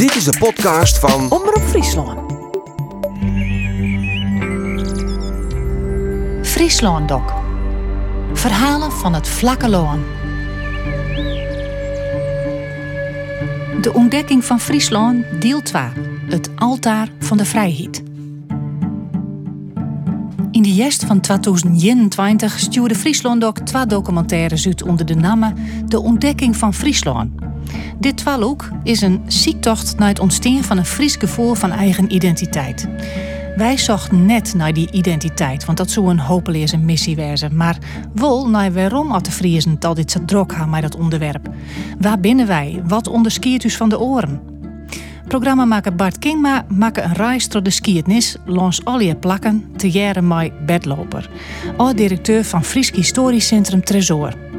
Dit is de podcast van Omroep Friesland. Friesland. Verhalen van het vlakke loon. De ontdekking van Friesland, deel 2. Het altaar van de vrijheid. In de jest van 2021 stuurde Friesland Doc twee documentaires uit onder de naam De ontdekking van Friesland. Dit twaalhoek is een ziektocht naar het ontstaan van een Fries gevoel van eigen identiteit. Wij zochten net naar die identiteit, want dat zou een hopeloze missie wezen. Maar wel naar waarom had de Friesen dat dit zo druk gaan met dat onderwerp. Waar binnen wij? Wat onderscheert u van de oren? Programmamaker Bart Kingma maakt een reis door de skiertnis langs alle plakken te jaren Bedloper, oud-directeur van Fries Historisch Centrum Tresor.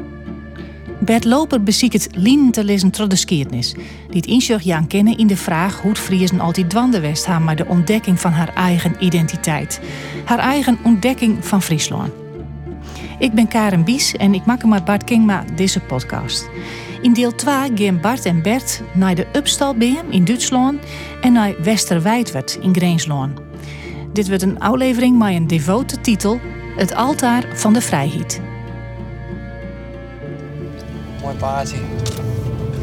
Bert Loper beziekt het Lien te lezen die het inzicht Jan kennen in de vraag hoe het Friesen altijd dwandewest gaan maar de ontdekking van haar eigen identiteit. Haar eigen ontdekking van Friesland. Ik ben Karen Bies en ik maak met Bart Kingma deze podcast. In deel 2 gaan Bart en Bert naar de Upstalbeem in Duitsland en naar Westerwijdwerd in Greensland. Dit wordt een aflevering met een devote titel: Het altaar van de vrijheid. Mooi paardje.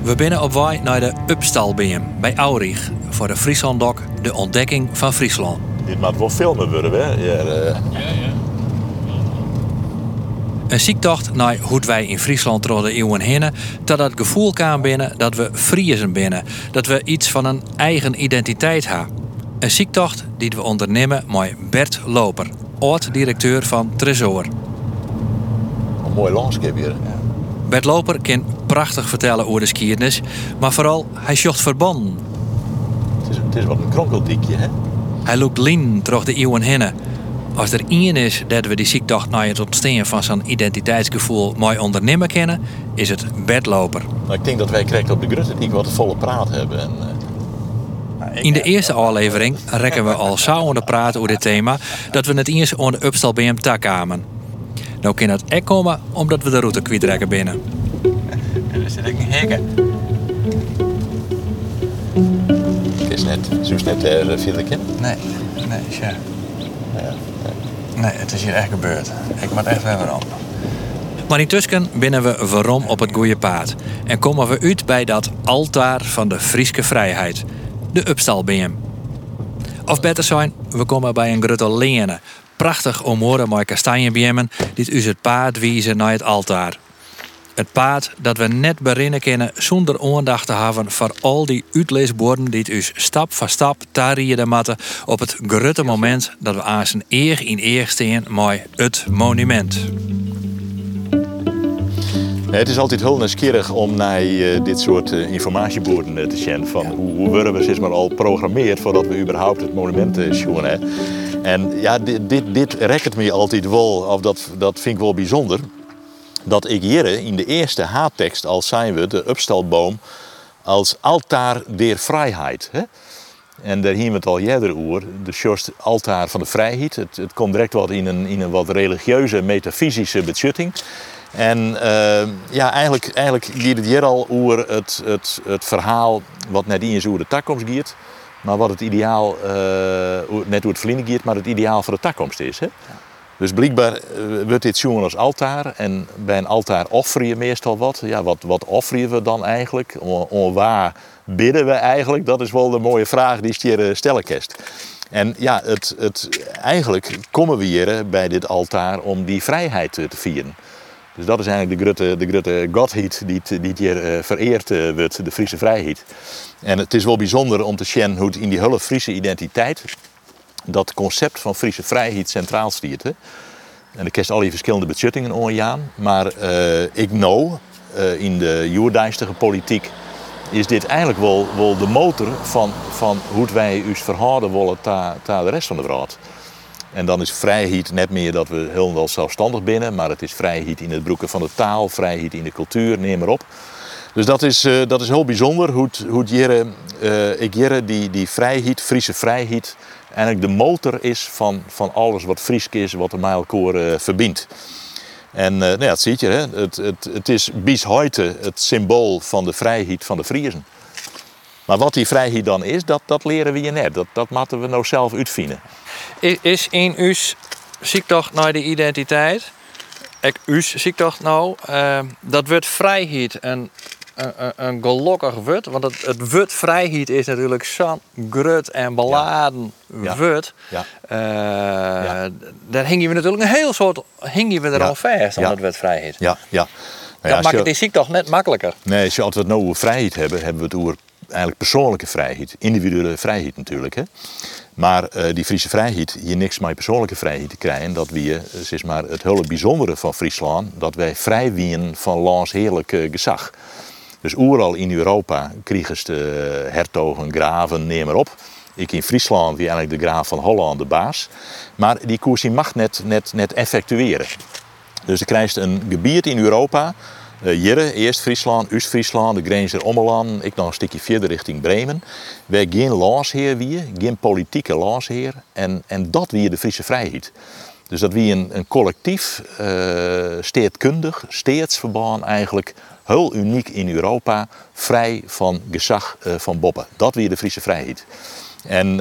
We binnen op wij naar de Upstalbeem bij Aurich voor de Frieslandok De Ontdekking van Friesland. Dit moet wel filmen worden, hè? Ja, eh, Een ziektocht naar hoe wij in Friesland door de eeuwen heen, dat het gevoel kwam binnen dat we Friesen binnen, dat we iets van een eigen identiteit hebben. Een ziektocht die we ondernemen met Bert Loper, oud-directeur van Tresor. een mooi landschap hier. Bert Loper kan prachtig vertellen over de skiernis, maar vooral hij zocht verbanden. Het is, het is wat een kronkeldiekje, hè? Hij loopt lien terug de eeuwen heen. Als er één is dat we die ziektocht naar het ontstaan van zijn identiteitsgevoel mooi ondernemen kennen, is het Bert Loper. Maar ik denk dat wij correct op de Grutteniek wat een volle praat hebben. En, eh, In de eerste aflevering rekken we al zo aan de praat over dit thema dat we het eerst aan de Upstal BM kwamen. Nou kan het echt komen omdat we de route kwijtraken binnen. En er zit ook een hekken. het is net, zo is net uh, Villeke. Nee, nee, ja. Nee, het is hier echt gebeurd. Ik moet echt weer op. Maar intussen binnen we waarom op het goede paard en komen we uit bij dat altaar van de Frieske vrijheid, de Upstal BM. Of beter zijn, we komen bij een grote lene, prachtig omoren met kastanjebjemmen die u het paard wijzen naar het altaar. Het paard dat we net berinnen kennen zonder aandacht te hebben voor al die uitleesborden die u stap voor stap tarieën matten op het grote moment dat we aan zijn eer in eer met het monument. Het is altijd heel nieuwsgierig om naar eh, dit soort eh, informatieborden eh, te zien. Van hoe, hoe worden we zeg maar, al programmeerd voordat we überhaupt het monument uh, zien. Hè? En ja, dit, dit, dit me altijd wel, of dat, dat vind ik wel bijzonder. Dat ik hier in de eerste haattekst al zijn we de Upstalboom als altaar der vrijheid. Hè? En daar hier we het al eerder over. De Sjorst altaar van de vrijheid. Het, het komt direct wat in een, in een wat religieuze, metafysische betjutting. En eh, ja, eigenlijk, eigenlijk gaat het hier al over het, het, het verhaal wat net over de toekomst gaat. Maar wat het ideaal, eh, net hoe het verliezen gaat, maar het ideaal voor de toekomst is. Hè? Dus blijkbaar eh, wordt dit zien als altaar. En bij een altaar offer je meestal wat. Ja, wat, wat offeren we dan eigenlijk? On, on waar bidden we eigenlijk? Dat is wel de mooie vraag die je hier stellen kerst. En ja, het, het, eigenlijk komen we hier bij dit altaar om die vrijheid te vieren. Dus dat is eigenlijk de grote, de godheid die, die hier eh, vereerd eh, wordt, de Friese vrijheid. En het is wel bijzonder om te zien hoe het in die hele Friese identiteit dat concept van Friese vrijheid centraal stiert. En ik kerst al die verschillende betjuttingen onjaan. Maar eh, ik eh, in de joerdijstige politiek, is dit eigenlijk wel, wel de motor van, van hoe wij ons verhouden willen tegen de rest van de wereld. En dan is vrijheid net meer dat we heel wel zelfstandig binnen, maar het is vrijheid in het broeken van de taal, vrijheid in de cultuur, neem maar op. Dus dat is, eh, dat is heel bijzonder hoe, het- hoe eh, ik die, die vrijheid, Friese vrijheid, eigenlijk de motor is van, van alles wat Friesk is, wat met elkaar eh, verbindt. En nou ja, dat zie je, hè? Het, het, het is bis heute het symbool van de vrijheid van de Friesen. Maar wat die vrijheid dan is, dat, dat leren we je net. Dat, dat moeten we nou zelf uitvinden. Is, in u's ziektocht naar de identiteit, ik u's ziektocht nou, uh, dat wordt vrijheid een, een, een gelukkig woord. Want het, het woord vrijheid is natuurlijk zo'n grut en beladen Ja. woord. Ja. Eh, Ja. Daar hingen we natuurlijk een heel soort, hingen we er al vast aan het woord vrijheid. Ja, ja. Nou ja, dat maakt het die ziektocht net makkelijker. Nee, als, je, als we het nou over vrijheid hebben, hebben we het over eigenlijk persoonlijke vrijheid. Individuele vrijheid natuurlijk. Hè? Maar eh, die Friese vrijheid, hier niks met persoonlijke vrijheid te krijgen, dat we, eh, zeg maar, het hele bijzondere van Friesland, dat wij vrij wien van lands heerlijk eh, gezag. Dus overal in Europa kregen de hertogen, graven, neem maar op. Ik in Friesland, wie eigenlijk de graaf van Holland de baas. Maar die koers die mag net, net, net effectueren. Dus je een gebied in Europa. Eh Jirre, eerst Friesland, Oost-Friesland, de Grenzer Ommeland. Ik nog een stukje verder richting Bremen. Waar geen landsheer wie, geen politieke landsheer. En, en dat wie de Friese vrijheid. Dus dat wie een, een collectief, eh steedkundig, steedsverband eigenlijk, heel uniek in Europa, vrij van gezag eh, van boppen. Dat wie de Friese vrijheid. En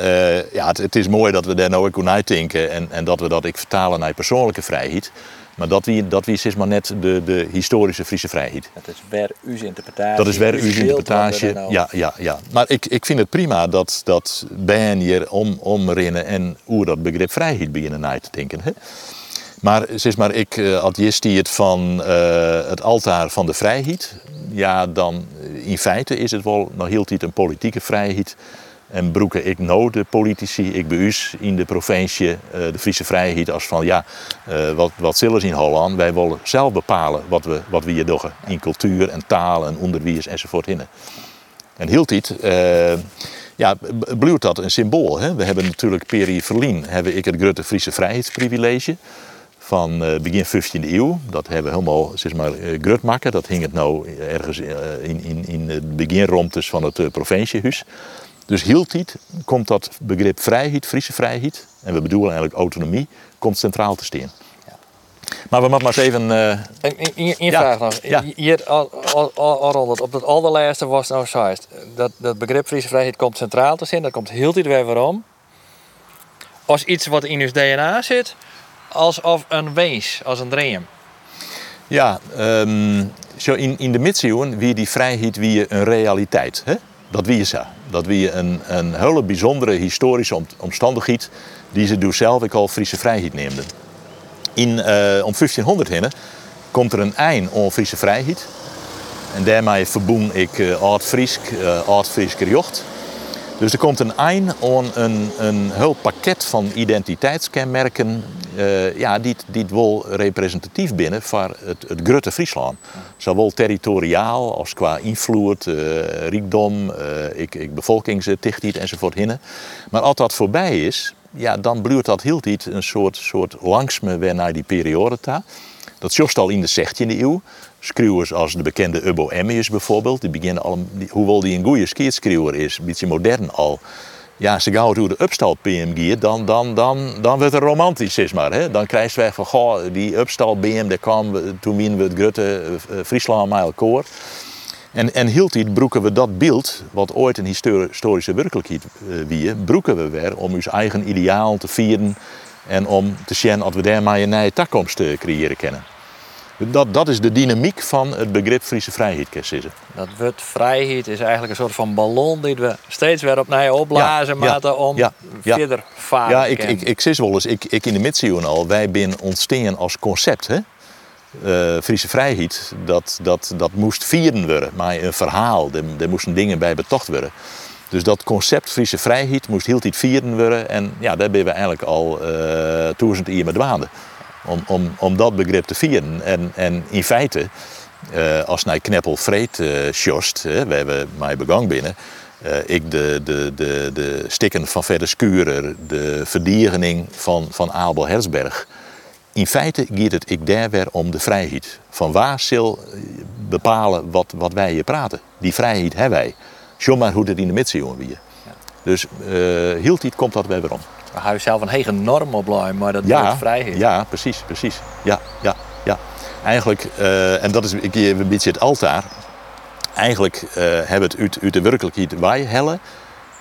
ja, het, is mooi dat we daar nou ook over nadenken en, en dat we dat ik vertalen naar persoonlijke vrijheid. Maar dat wie, dat wie is maar net de, de historische Friese vrijheid. Het is weer uw interpretatie. Dat is weer uw interpretatie. Ja, ja, ja. Maar ik, ik vind het prima dat, dat Ben hier om, omrennen en hoe dat begrip vrijheid beginnen na te denken. Hè? Maar zeg maar, ik eh, had eerst die het van eh, het altaar van de vrijheid. Ja, dan eh, in feite is het wel nog heel tijd een politieke vrijheid. En broeken ik nou de politici, ik bij in de provincie, eh, de Friese vrijheid, als van ja, eh, wat, wat zullen ze in Holland? Wij willen zelf bepalen wat we, wat we hier doen in cultuur en taal en onderwijs enzovoort. hinnen. En heel tijd, eh, ja, b- blijft dat een symbool. Hè? We hebben natuurlijk Peri Verlien, hebben ik het grote Friese vrijheidsprivilege van begin 15e eeuw. Dat hebben we helemaal zeg maar, grut maken. Dat hing het nou ergens in, in, in de beginromtes van het eh, provinciehuis. Dus heel tijd komt dat begrip vrijheid, Friese vrijheid, en we bedoelen eigenlijk autonomie, komt centraal te staan. Maar we moeten maar eens even... eh, En in, in, in Ja, vraag nog. ja. Hier, al, al, al, al rond het- op het allerlaatste was nou juist. Dat, dat begrip Friese vrijheid komt centraal te zitten. Dat komt heel tijd weer waarom. Als iets wat in ons DNA zit. Alsof een wees, als een dream. Ja, ehm, zo in, in de middeleeuwen wie die vrijheid wie een realiteit. Hè? Dat wie ze. Dat wie een, een hele bijzondere historische om- omstandigheid die ze door zelf ik al Friese vrijheid neemden. In, eh, om 1500 heen komt er een eind aan Friese vrijheid. En daarmee verboen ik eh Oud-Friesk, eh Oud-Friesker jocht. Dus er komt een eind aan een, een heel pakket van identiteitskenmerken eh, ja, die, die wel representatief binnen voor het, het grote Friesland. Zowel territoriaal als qua invloed, eh, rijkdom, eh, ik, ik bevolkingsdichtheid enzovoort hinnen. Maar als dat voorbij is, ja, dan blijft dat heel tijd een soort, soort langsme weer naar die periode toe. Dat juist al in de 16e eeuw. Schreeuwers als de bekende Ubbo Emmius bijvoorbeeld, die beginnen al, hoewel die een goede skierschreeuwer is, een beetje modern al. Ja, ze gauw door de upstal PM gaat, dan, dan, dan, dan wordt het romantisch, maar. Hè? Dan krijg je van, goh, die upstal BM, daar kwam we, toen winnen we het grote eh, Friesland met elkaar. En, en heel tijd broeken we dat beeld, wat ooit een histori- historische werkelijkheid eh, wie, broeken we weer om ons eigen ideaal te vieren en om te zien dat we daarmee een nieuwe te creëren kennen. Dat, dat is de dynamiek van het begrip Friese vrijheid, zeggen. Dat woord vrijheid is eigenlijk een soort van ballon die we steeds weer opnieuw opblazen Ja, ja, om ja, ja. verder varen Ja, ik, ik, ik zeg wel eens, ik, ik in de middeleeuwen al, wij zijn ontstaan als concept. Hè? Eh, Friese vrijheid, dat, dat, dat moest vieren worden, maar een verhaal, er, er moesten dingen bij betocht worden. Dus dat concept Friese vrijheid moest heel tijd vieren worden en ja, daar ben we eigenlijk al duizend jaar met dwaande. Om, om, om dat begrip te vieren. En, en in feite, eh, als naar Kneppel vreed eh sjost, hè, we hebben mij begang binnen, eh, ik de, de, de, de stikken van Verder Skurer, de verdiegening van, van Abel Hersberg. In feite gaat het ik daar weer om de vrijheid. Van waar zal bepalen wat, wat wij hier praten. Die vrijheid hebben wij. Zo maar hoe het in de middeleeuwen weer. Dus eh heel tijd komt dat weer weer om. We houden zelf een hege norm opblijven, maar dat Ja, woord vrijheid. ja, precies, precies. Ja, ja, ja. Eigenlijk, eh, en dat is ik, hier een beetje het altaar. eigenlijk uh, hebben het uit, uit de werkelijkheid wij hellen.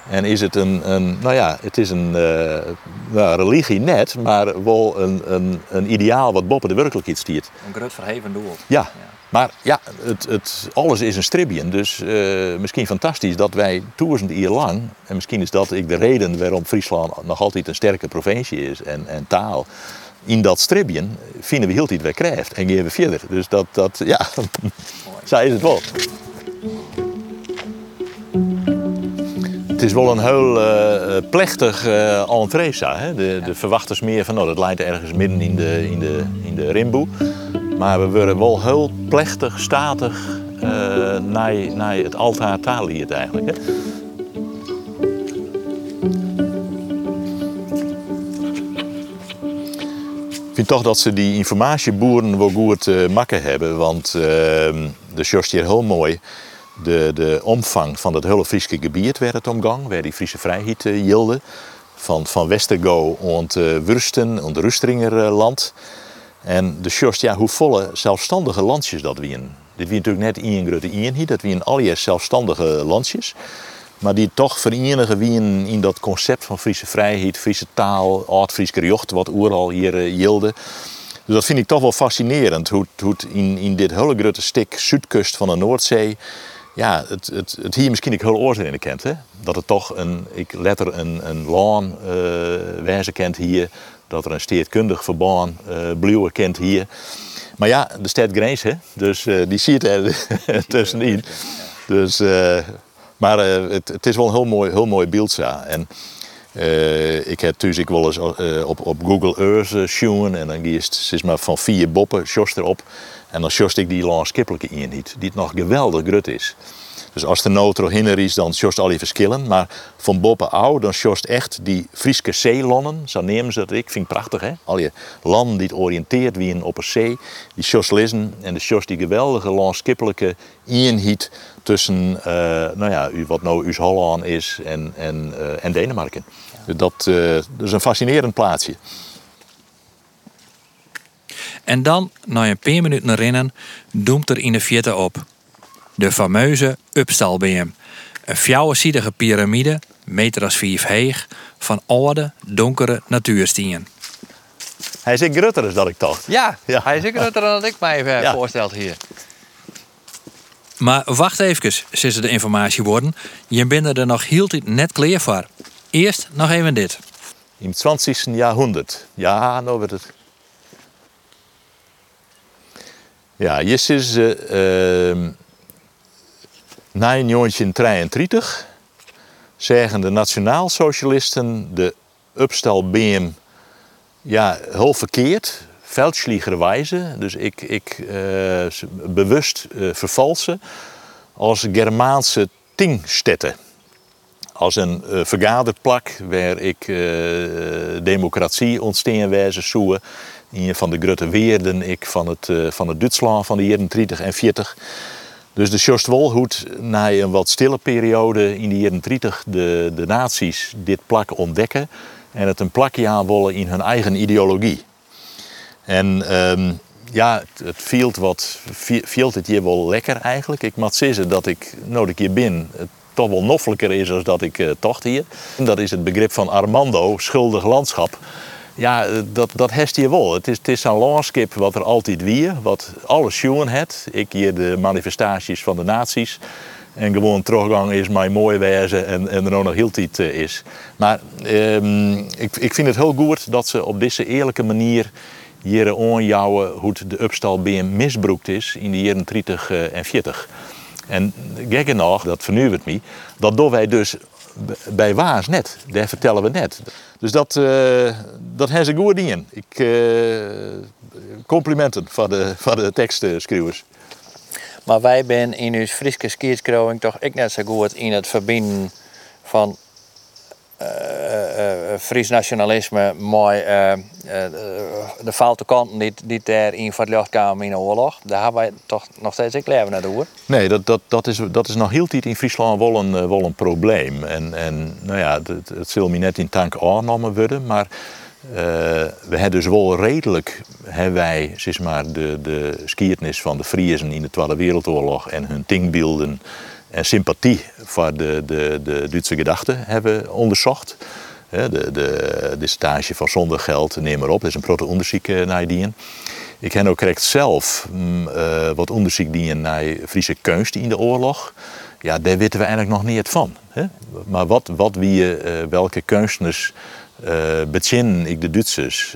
En is het een, een nou ja, het is een uh, religie net, maar wel een, een, een ideaal wat boven de werkelijkheid stiert. Een groot verheven doel. Ja, maar ja, het, het, alles is een stribjen. Dus uh, misschien fantastisch dat wij duizend jaar lang, en misschien is dat ik de reden waarom Friesland nog altijd een sterke provincie is en, en taal. In dat stribjen vinden we heel iets weer krijgt en gaan we verder. Dus dat, dat ja, zo is het wel. Het is wel een heel uh, plechtig uh, entree. Hè? De, de verwachters meer van, nou, dat lijkt ergens midden in de, in de, in de rimboe. Maar we worden wel heel plechtig, statig uh, naar, het altaar taliert eigenlijk. Hè? Ik vind toch dat ze die informatieboeren wel goed uh, makken hebben. Want uh, de Sjorst hier heel mooi de, de omvang van het hele Friese gebied werd omgang, waar die Friese vrijheid uh, hielden. Van, van Westergo en uh, Wursten en Rustringerland. En de Sjorst, ja, hoe volle zelfstandige landjes dat wien. Dit wie natuurlijk net één grote eenheid, dat wien al zelfstandige landjes. Maar die toch verenigen wien in dat concept van Friese vrijheid, Friese taal, Oud-Friese jocht, wat overal hier uh. Dus dat vind ik toch wel fascinerend, hoe, hoe in, in dit hele grote stuk zuidkust van de Noordzee ja, het, het, het hier misschien ik heel oorzaak in kent. Hè? Dat het toch een, ik letter een, een laan uh, wijze kent hier. Dat er een steedkundig verbaan uh, eh, kent hier. Maar ja, de stad hè? dus uh, die ziet er tussenin. Dus, maar het, het, is wel een heel mooi, heel mooi beeld. En, ik heb dus ik wel eens op, op Google Earth uh, en dan is het maar van vier boppen, sjos erop. En dan sjost ik die landskippelijke in niet, die het nog geweldig grut is. Dus als de nood hinner is, dan sjost al die verschillen. Maar van oud, dan sjost echt die Friese zeelonnen, zo nemen ze dat ik, vind ik prachtig hè. Al je landen die het oriënteert wie op een zee, die sjost lezen en de sjost die geweldige landskippelijke eenheid tussen, uh, nou ja, wat nou uw Holland is en, en, uh, en Denemarken. Dat, uh, dat is een fascinerend plaatsje. En dan, na een paar minuten rennen, doemt er in de vierte op. De fameuze Upstalbeam. Een fjouwenziedige piramide, meter als vijf heeg, van oude, donkere natuurstien. Hij is ik grutter dan dat ik dacht. Ja, ja, hij is ik grutter dan ik mij even ja. voorsteld hier. Maar wacht even, ze de informatie worden. Je bent er nog heel net klaar voor. Eerst nog even dit. In het 20e jaarhonderd. Ja, nou wordt het Ja, hier is uh, uh, na 1933 zeggen de nationaalsocialisten de opstel BM ja, heel verkeerd, veldschliegerwijze, dus ik, ik uh, bewust uh, vervalsen, als Germaanse tingstetten. Als een uh, vergaderplak waar ik democratie ontstaan wijze zoeken een van de grote weerden ik van het, van het Duitsland van de jaren 30 en 40. Dus de Sjoost Wolhoed, na een wat stille periode in de jaren 30, de, de nazi's dit plak ontdekken en het een plakje aanwollen in hun eigen ideologie. En um, ja, het, viel wat, viel het hier wel lekker eigenlijk. Ik moet zeggen dat ik, nou ik hier ben, het toch wel noffelijker is dan dat ik uh, tocht hier. Dat is het begrip van Armando, schuldig landschap. Ja, dat, dat hest je wel. Het is, het is een landschap wat er altijd weer, wat alles jongen het. Ik hier de manifestaties van de naties. En gewoon teruggang is mij mooi wezen en, en er ook nog heel tijd eh, is. Maar ehm, ik, ik vind het heel goed dat ze op deze eerlijke manier hier aanjouwen hoe de upstal BM misbruikt is in de jaren 30 eh, en 40. En gek nog, dat vernieuwt me, dat doen wij dus bij Waas net. Daar vertellen we net. Dus dat, uh, dat hebben ze goed dingen. Ik, uh, complimenten van de, van de tekstschrijvers. Maar wij zijn in uw Friese skierskrouwing toch ik net zo goed in het verbinden van Fries nationalisme mooi de foute kanten die, die daar in het licht kwamen in de oorlog. Daar hebben wij toch nog steeds ik leven naar door. Nee, dat, dat, dat, is, dat is nog heel tijd in Friesland wel een, wel een probleem. En, en nou ja, het, het zal me net in tank aangenomen worden, maar we hebben dus wel redelijk, hebben wij zeg maar, de, de skiertnis van de Friesen in de Tweede Wereldoorlog en hun tingbeelden en sympathie voor de, de, de Duitse gedachten hebben onderzocht. De, de, de stage van zonder geld, neem maar op, dat is een proto onderzoek naar die. Ik heb ook correct zelf mm, uh, wat onderzoek doen naar Friese kunst in de oorlog. Ja, daar weten we eigenlijk nog niet van. Hè? Maar wat, wat wie, uh, welke kunstenaars uh, ik de Duitsers?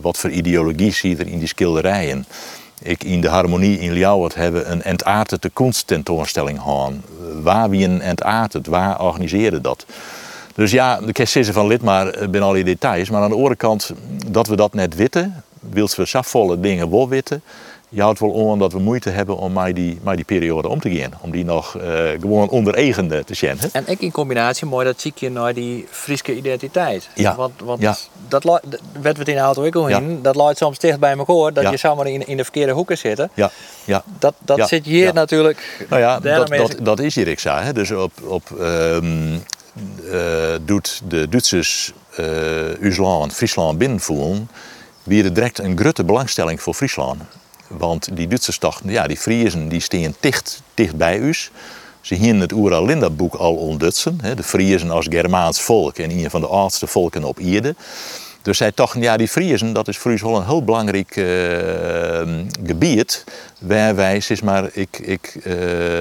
wat voor ideologie zie je er in die schilderijen? Ik in de harmonie in Ljouwert hebben een entartete kunsttentoonstelling gehad. Waar wie een entartet, waar organiseerde dat? Dus ja, de kerst van lid maar binnen al die details. Maar aan de andere kant, dat we dat net weten, wils we zafvolle dingen wel weten. Je houdt wel aan dat we moeite hebben om met die, die periode om te gaan. Om die nog uh, gewoon onder eigen te zien. En ik in combinatie mooi dat zie je naar die Friese identiteit. Ja. Want, want ja. dat werd we het in de auto ook al in. Dat loopt soms dicht bij elkaar. Dat je samen in, in de verkeerde hoeken zit. Ja, ja. Dat, dat zit hier natuurlijk. Nou ja, dat, dat, dat is hier, ik zei. Hè. Dus op, op ehm, eh, doet de Duitsers eh Usland, Friesland binnenvoelen, weer er direct een grote belangstelling voor Friesland. Want die Duitsers dachten, ja, die Friesen die staan dicht, dicht bij us. Ze hingen het Oera Linda boek al ontdutsen. hè, De Friesen als Germaans volk en een van de oudste volken op Ierde. Dus zij dachten, ja, die Friesen, dat is voor ons wel een heel belangrijk eh, gebied. Waar wij, zeg maar, ik, ik, eh,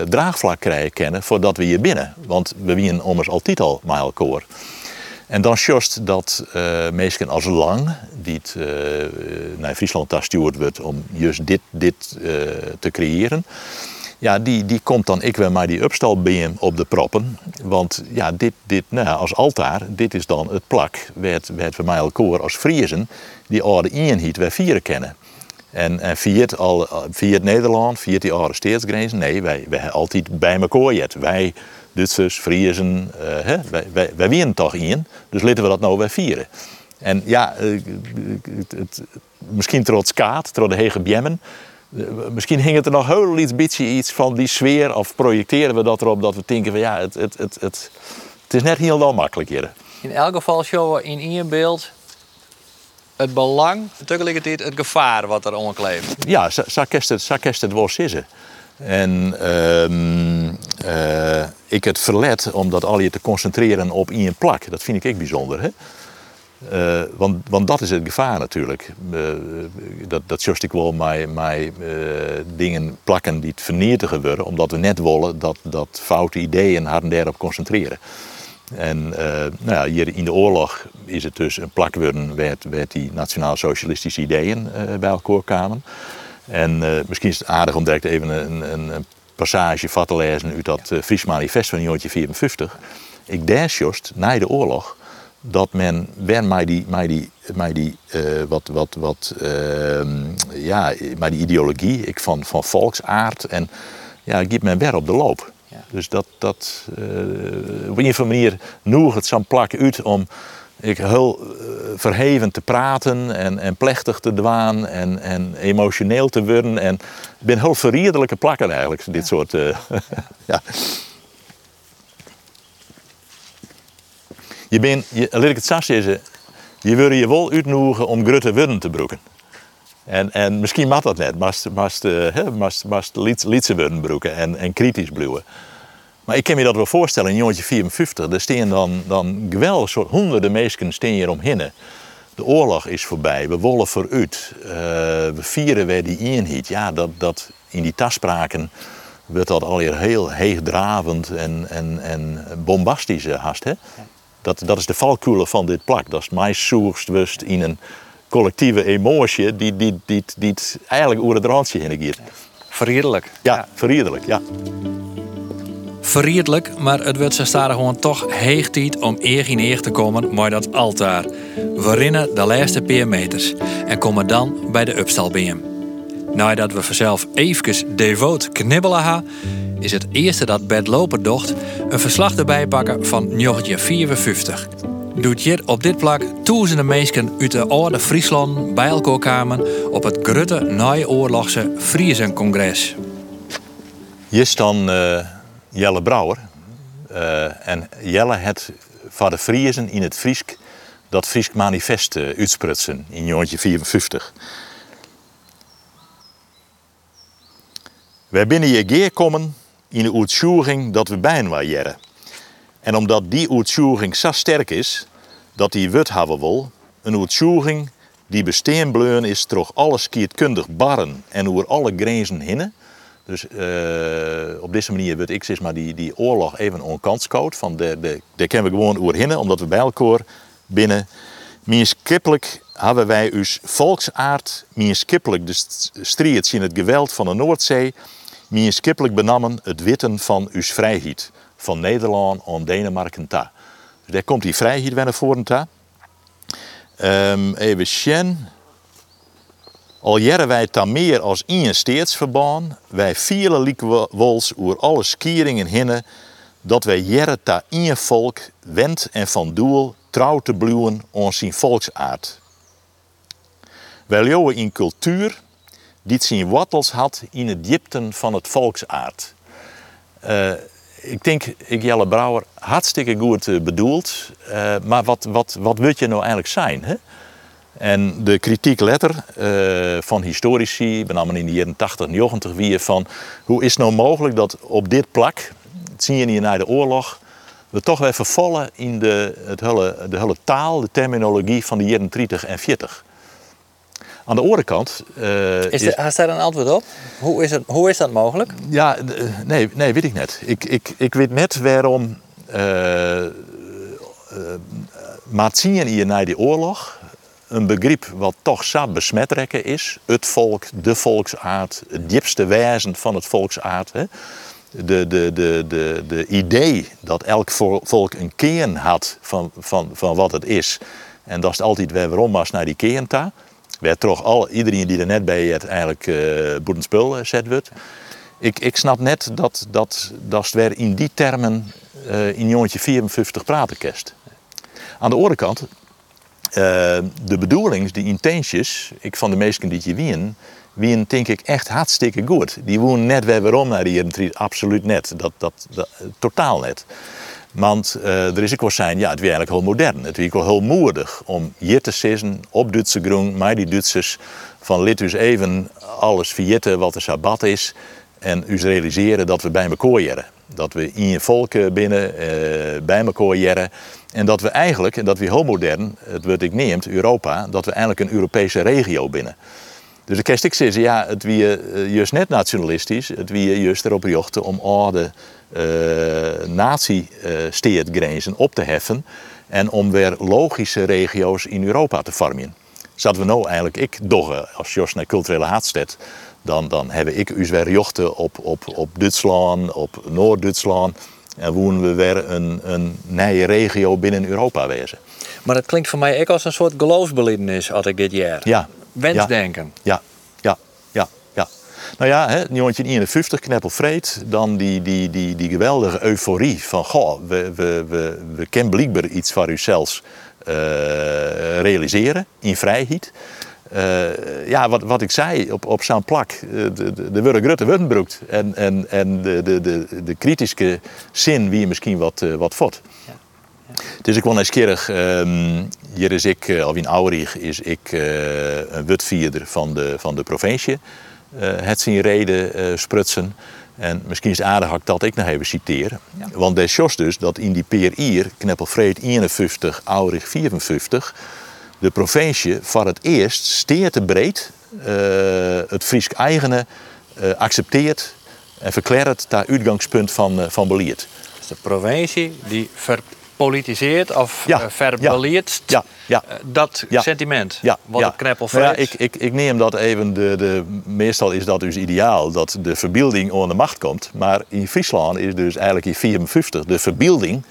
draagvlak krijgen kennen voordat we hier binnen. Want we winnen ommers altijd al met elkaar. En dan just dat eh mensen als Lang, die het, eh, naar Friesland daar stuurd wordt om juist dit, dit eh, te creëren. Ja, die, die komt dan ik weer maar die upstalbeam op de proppen. Want ja, dit, dit nou, als altaar, dit is dan het plak waar het, waar het we mij elkaar als Friesen die oude eenheid wij vieren kennen. En, en viert, al, viert Nederland, viert die oude staatsgrenzen? Nee, wij, wij altijd bij elkaar. Wij, Duitsers, Friesen, eh, hè, wij, wij, wij winnen toch in. Dus laten we dat nou weer vieren. En ja, eh, het, het, misschien trots kaat, trots de hege bjemmen. Eh, Misschien hing het er nog heel iets beetje iets van die sfeer. Of projecteren we dat erop dat we denken van ja, het, het, het, het, het is net heel dan makkelijk hier. In elk geval showen in één beeld het belang, tegelijkertijd het gevaar wat er omkleeft. Ja, kerst het, wel zitten. En ehm, eh, ik het verlet om dat al je te concentreren op één plak. Dat vind ik ook bijzonder. Hè? Eh, want, want dat is het gevaar natuurlijk. Eh, dat, dat just ik wel eh, dingen plakken die het vernietigen worden, omdat we net willen dat, dat foute ideeën haar en daarop concentreren. En nou ja, hier in de oorlog is het dus een plak het- waar die nationaal-socialistische ideeën bij elkaar kwamen. En eh, misschien is het aardig om direct even een, een, een passage vat te lezen uit dat eh, Fries manifest van 1954. Ik daar just, na de oorlog, dat men weer met die, met die, met die eh, wat, wat, wat, ehm, ja, met die ideologie ik van, van volksaard en ja, giet men weer op de loop. Ja. Dus dat, dat op een of andere manier noeg het zo'n plak uit om ik heel eh, verheven te praten en, en plechtig te dwaan en, en emotioneel te worden. En ik ben heel verriederlijke plakken eigenlijk, dit soort. eh, ja. Je bent, je, laat ik het zo zeggen, je wil je wel uitnodigen om grote woorden te broeken. En, en misschien mag dat net, maar lietse woorden broeken en, en kritisch blijven. Maar ik kan me dat wel voorstellen, in jongetje 54, daar staan dan, dan geweldig soort honderden mensen staan hier omheen. De oorlog is voorbij, we wollen vooruit. Eh, we vieren weer die eenheid. Ja, dat, dat in die taspraken wordt dat alweer heel heegdravend en, en, en bombastisch eh, haast. Hè? Dat, dat is de valkuilen van dit plak. Dat is mij zoekst in een collectieve emotie die, die, die, die, het eigenlijk over het randje heen gaat. Ja, verriederlijk, ja. Verriedelijk, maar het wordt ze staan gewoon toch heeg tijd om eer in eer te komen met dat altaar. We rennen de laatste paar meters en komen dan bij de upstalbeam. Nadat we vanzelf even devoot knibbelen ha, is het eerste dat Bert Loper docht een verslag erbij pakken van 1954. Doet hier op dit plak duizenden mensen uit de oude Friesland bij elkaar kwamen op het grote naoorlogse Friesencongres. Dan eh, Jelle Brouwer. Eh, en Jelle het voor de Friesen in het Friesk dat Friesk manifest uh, uitsprutsen in 1954. Wij binnen je geer komen in de uitvoering dat we bijna waren. En omdat die uitvoering zo sterk is, dat die wut hebben een uitvoering die besteenbleun is toch alles kietkundig barren en over alle grenzen hinnen. Dus uh, op deze manier wordt ik maar die, die oorlog even onkantscout. Van de, de, daar kunnen we gewoon over hinnen, omdat we bij elkaar binnen. Minskippelijk hebben wij ons volksaard, minskippelijk de strijd in het geweld van de Noordzee, minskippelijk benammen het witten van uw vrijheid. Van Nederland en Denemarken ta. Dus daar komt die vrijheid weer naar voren ta. Um, even zien. Al jaren wij tam meer als een steedsverbaan. Wij vielen likwols oer alle skieringen hinnen. Dat wij jaren ta een volk wend en van doel trouw te bluwen ons zijn volksaard. Wij leeuwen in cultuur die zijn wortels had in het diepten van het volksaard. Uh, ik denk, ik Jelle Brouwer, hartstikke goed uh, bedoeld. Uh, maar wat, wat, wat wil je nou eigenlijk zijn? Hè? En de kritiek letter uh, van historici, met name in de jaren 80 en 90, wie van hoe is het nou mogelijk dat op dit plak, het zie je hier na de oorlog, we toch weer vervallen in de, het hele, de hele taal, de terminologie van de jaren 30 en 40. Aan de andere kant. Uh, is, is daar een antwoord op? Hoe is, het, hoe is dat mogelijk? Ja, nee, nee, weet ik net. Ik, ik, ik weet net waarom. Uh, uh, maar zien hier na die oorlog een begrip wat toch zo besmetrekken is. Het volk, de volksaard, het diepste wijzen van het volksaard. Hè? De, de, de, de, de idee dat elk volk een kern had van, van, van wat het is. En dat is altijd weer waarom was naar die kern ta. Toch al, iedereen die er net bij het eigenlijk uh, boerenspul eh, zet wordt. Ik, ik snap net dat, dat, dat het weer in die termen uh, in jongetje 54 praten kerst. Aan de andere kant, de bedoelings, de intenties, ik van de meesten die je wien, wien denk ik echt hartstikke goed. Die wonen net weer waarom naar die absoluut net. Dat, dat, dat, totaal net. Want uh, er is ook wel zijn, ja, het is eigenlijk heel modern. Het is wel heel moedig om hier te zitten op Duitse groen, maar die Duitsers van lid dus even alles verjitten wat de sabbat is en us realiseren dat we bij elkaar jaren. Dat we in je volk binnen bij elkaar jaren. En dat we eigenlijk, en dat we heel modern, het wordt ik neemt, Europa, dat we eigenlijk een Europese regio binnen. Dus de kerst ik zeggen, ja, het wie uh, juist net nationalistisch, het wie juist erop jochten om oude uh, op te heffen en om weer logische regio's in Europa te vormen. Zaten we nou eigenlijk ik doggen als Jos naar culturele haatstad, dan, dan hebben ik us weer jochten op, op, op Duitsland, op Noord-Duitsland. En wonen we weer een, een nieuwe regio binnen Europa wezen. Maar dat klinkt voor mij ook als een soort geloofsbelijdenis als ik dit jaar. Ja. Wensdenken. Ja, ja, ja, ja. Nou ja, hè, 1951 kneppelvreed, dan die, die, die, die geweldige euforie van goh, we, we, we, we kunnen blijkbaar iets voor uzelf uh, realiseren in vrijheid. Uh, ja, wat, wat ik zei op, op zo'n plak, de, de, de worden grutte wuttenbroekt. En, en, en de, de, de, de kritische zin wie je misschien wat, uh, wat. Ja. Dus ik won nieuwsgierig, um, hier is ik, uh, Alwin Aurich, is ik een wutvierder van de, van de provincie. Het zien reden sprutsen. En misschien is het aardig dat ik nog even citeer. Ja. Want de sjos dus dat in die peer hier, Kneppelvreed 51, Aurich 54 de provincie voor het eerst steert breed uh, het Fries eigene uh, accepteert en verklaart dat uitgangspunt van, uh, van beleid. Dus de provincie die verpolitiseert of ja, verbeleert ja, ja, dat sentiment. Wat kneppel nou ja, ik, ik, ik neem dat even, de, de, meestal is dat dus ideaal dat de verbeelding onder de macht komt. Maar in Friesland is dus eigenlijk in 54 de verbeelding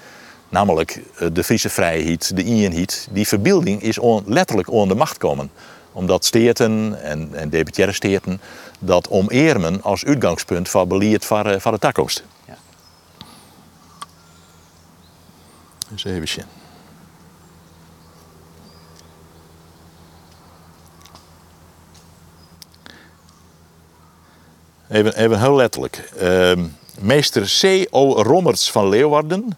Namelijk eh, de Friese vrijheid, de eenheid. Die verbeelding is on, letterlijk onder de macht komen. Omdat steerten en, en debitaire steerten dat omeermen als uitgangspunt van beleid van, uh, van de toekomst. Ja. Dus even zien. Even, even heel letterlijk. Uh, meester C.O. Rommerts van Leeuwarden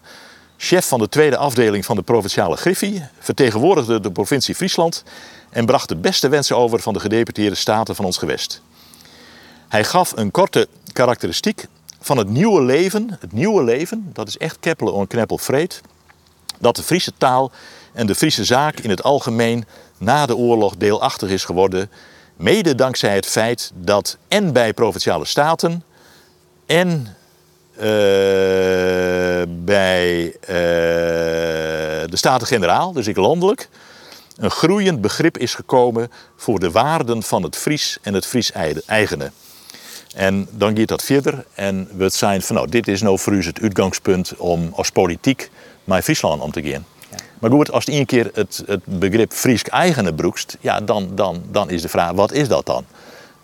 chef van de tweede afdeling van de provinciale Griffie, vertegenwoordigde de provincie Friesland en bracht de beste wensen over van de gedeputeerde staten van ons gewest. Hij gaf een korte karakteristiek van het nieuwe leven, het nieuwe leven, dat is echt keppelen on kneppel vreed, dat de Friese taal en de Friese zaak in het algemeen na de oorlog deelachtig is geworden, mede dankzij het feit dat en bij provinciale staten en bij uh, de Staten-Generaal, dus ik landelijk, een groeiend begrip is gekomen voor de waarden van het Fries en het Fries-eigene. En dan gaat dat verder en we zijn van nou, dit is nou voor u het uitgangspunt om als politiek met Friesland om te gaan. Maar goed, als je één keer het, het begrip Friesk eigene broekst, ja, dan, dan, dan is de vraag, wat is dat dan?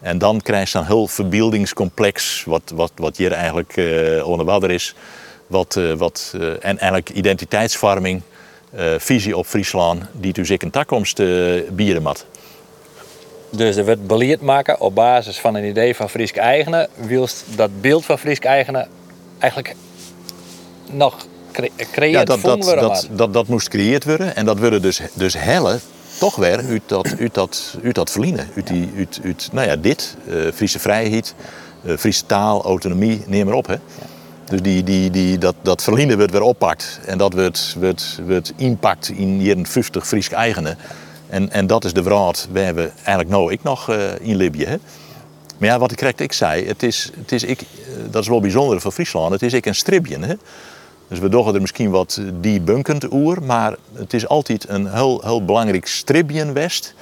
En dan krijg je een heel verbeeldingscomplex, wat, wat, wat hier eigenlijk uh, onder water is. Wat, uh, wat, uh, en eigenlijk identiteitsvorming, visie op Friesland, die dus ik een toekomst bieden mat. Dus er wordt beleid maken op basis van een idee van Friesk eigene. Wilst dat beeld van Friesk eigene eigenlijk nog creëerd ja, dat, dat, dat, dat, dat, moest gecreëerd worden. En dat willen dus, dus hellen toch weer uit dat, uit dat, uit dat verliezen. Uit, die, uit, uit, nou ja, dit, uh, Friese vrijheid, uh, Friese taal, autonomie, neem maar op. Hè. Dus die, die, die, dat, dat verliezen wordt weer oppakt. En dat wordt, wordt, wordt impact in hier 50 Friese eigenen. En, en dat is de vraag waar we eigenlijk nou ik nog uh, in Libië. Hè. Maar ja, wat ik ik zei, het is, het is ik, dat is wel bijzonder voor Friesland. Het is ik een stripje. Hè. Dus we doggen er misschien wat debunkend oer, maar het is altijd een heel, heel belangrijk stripje west.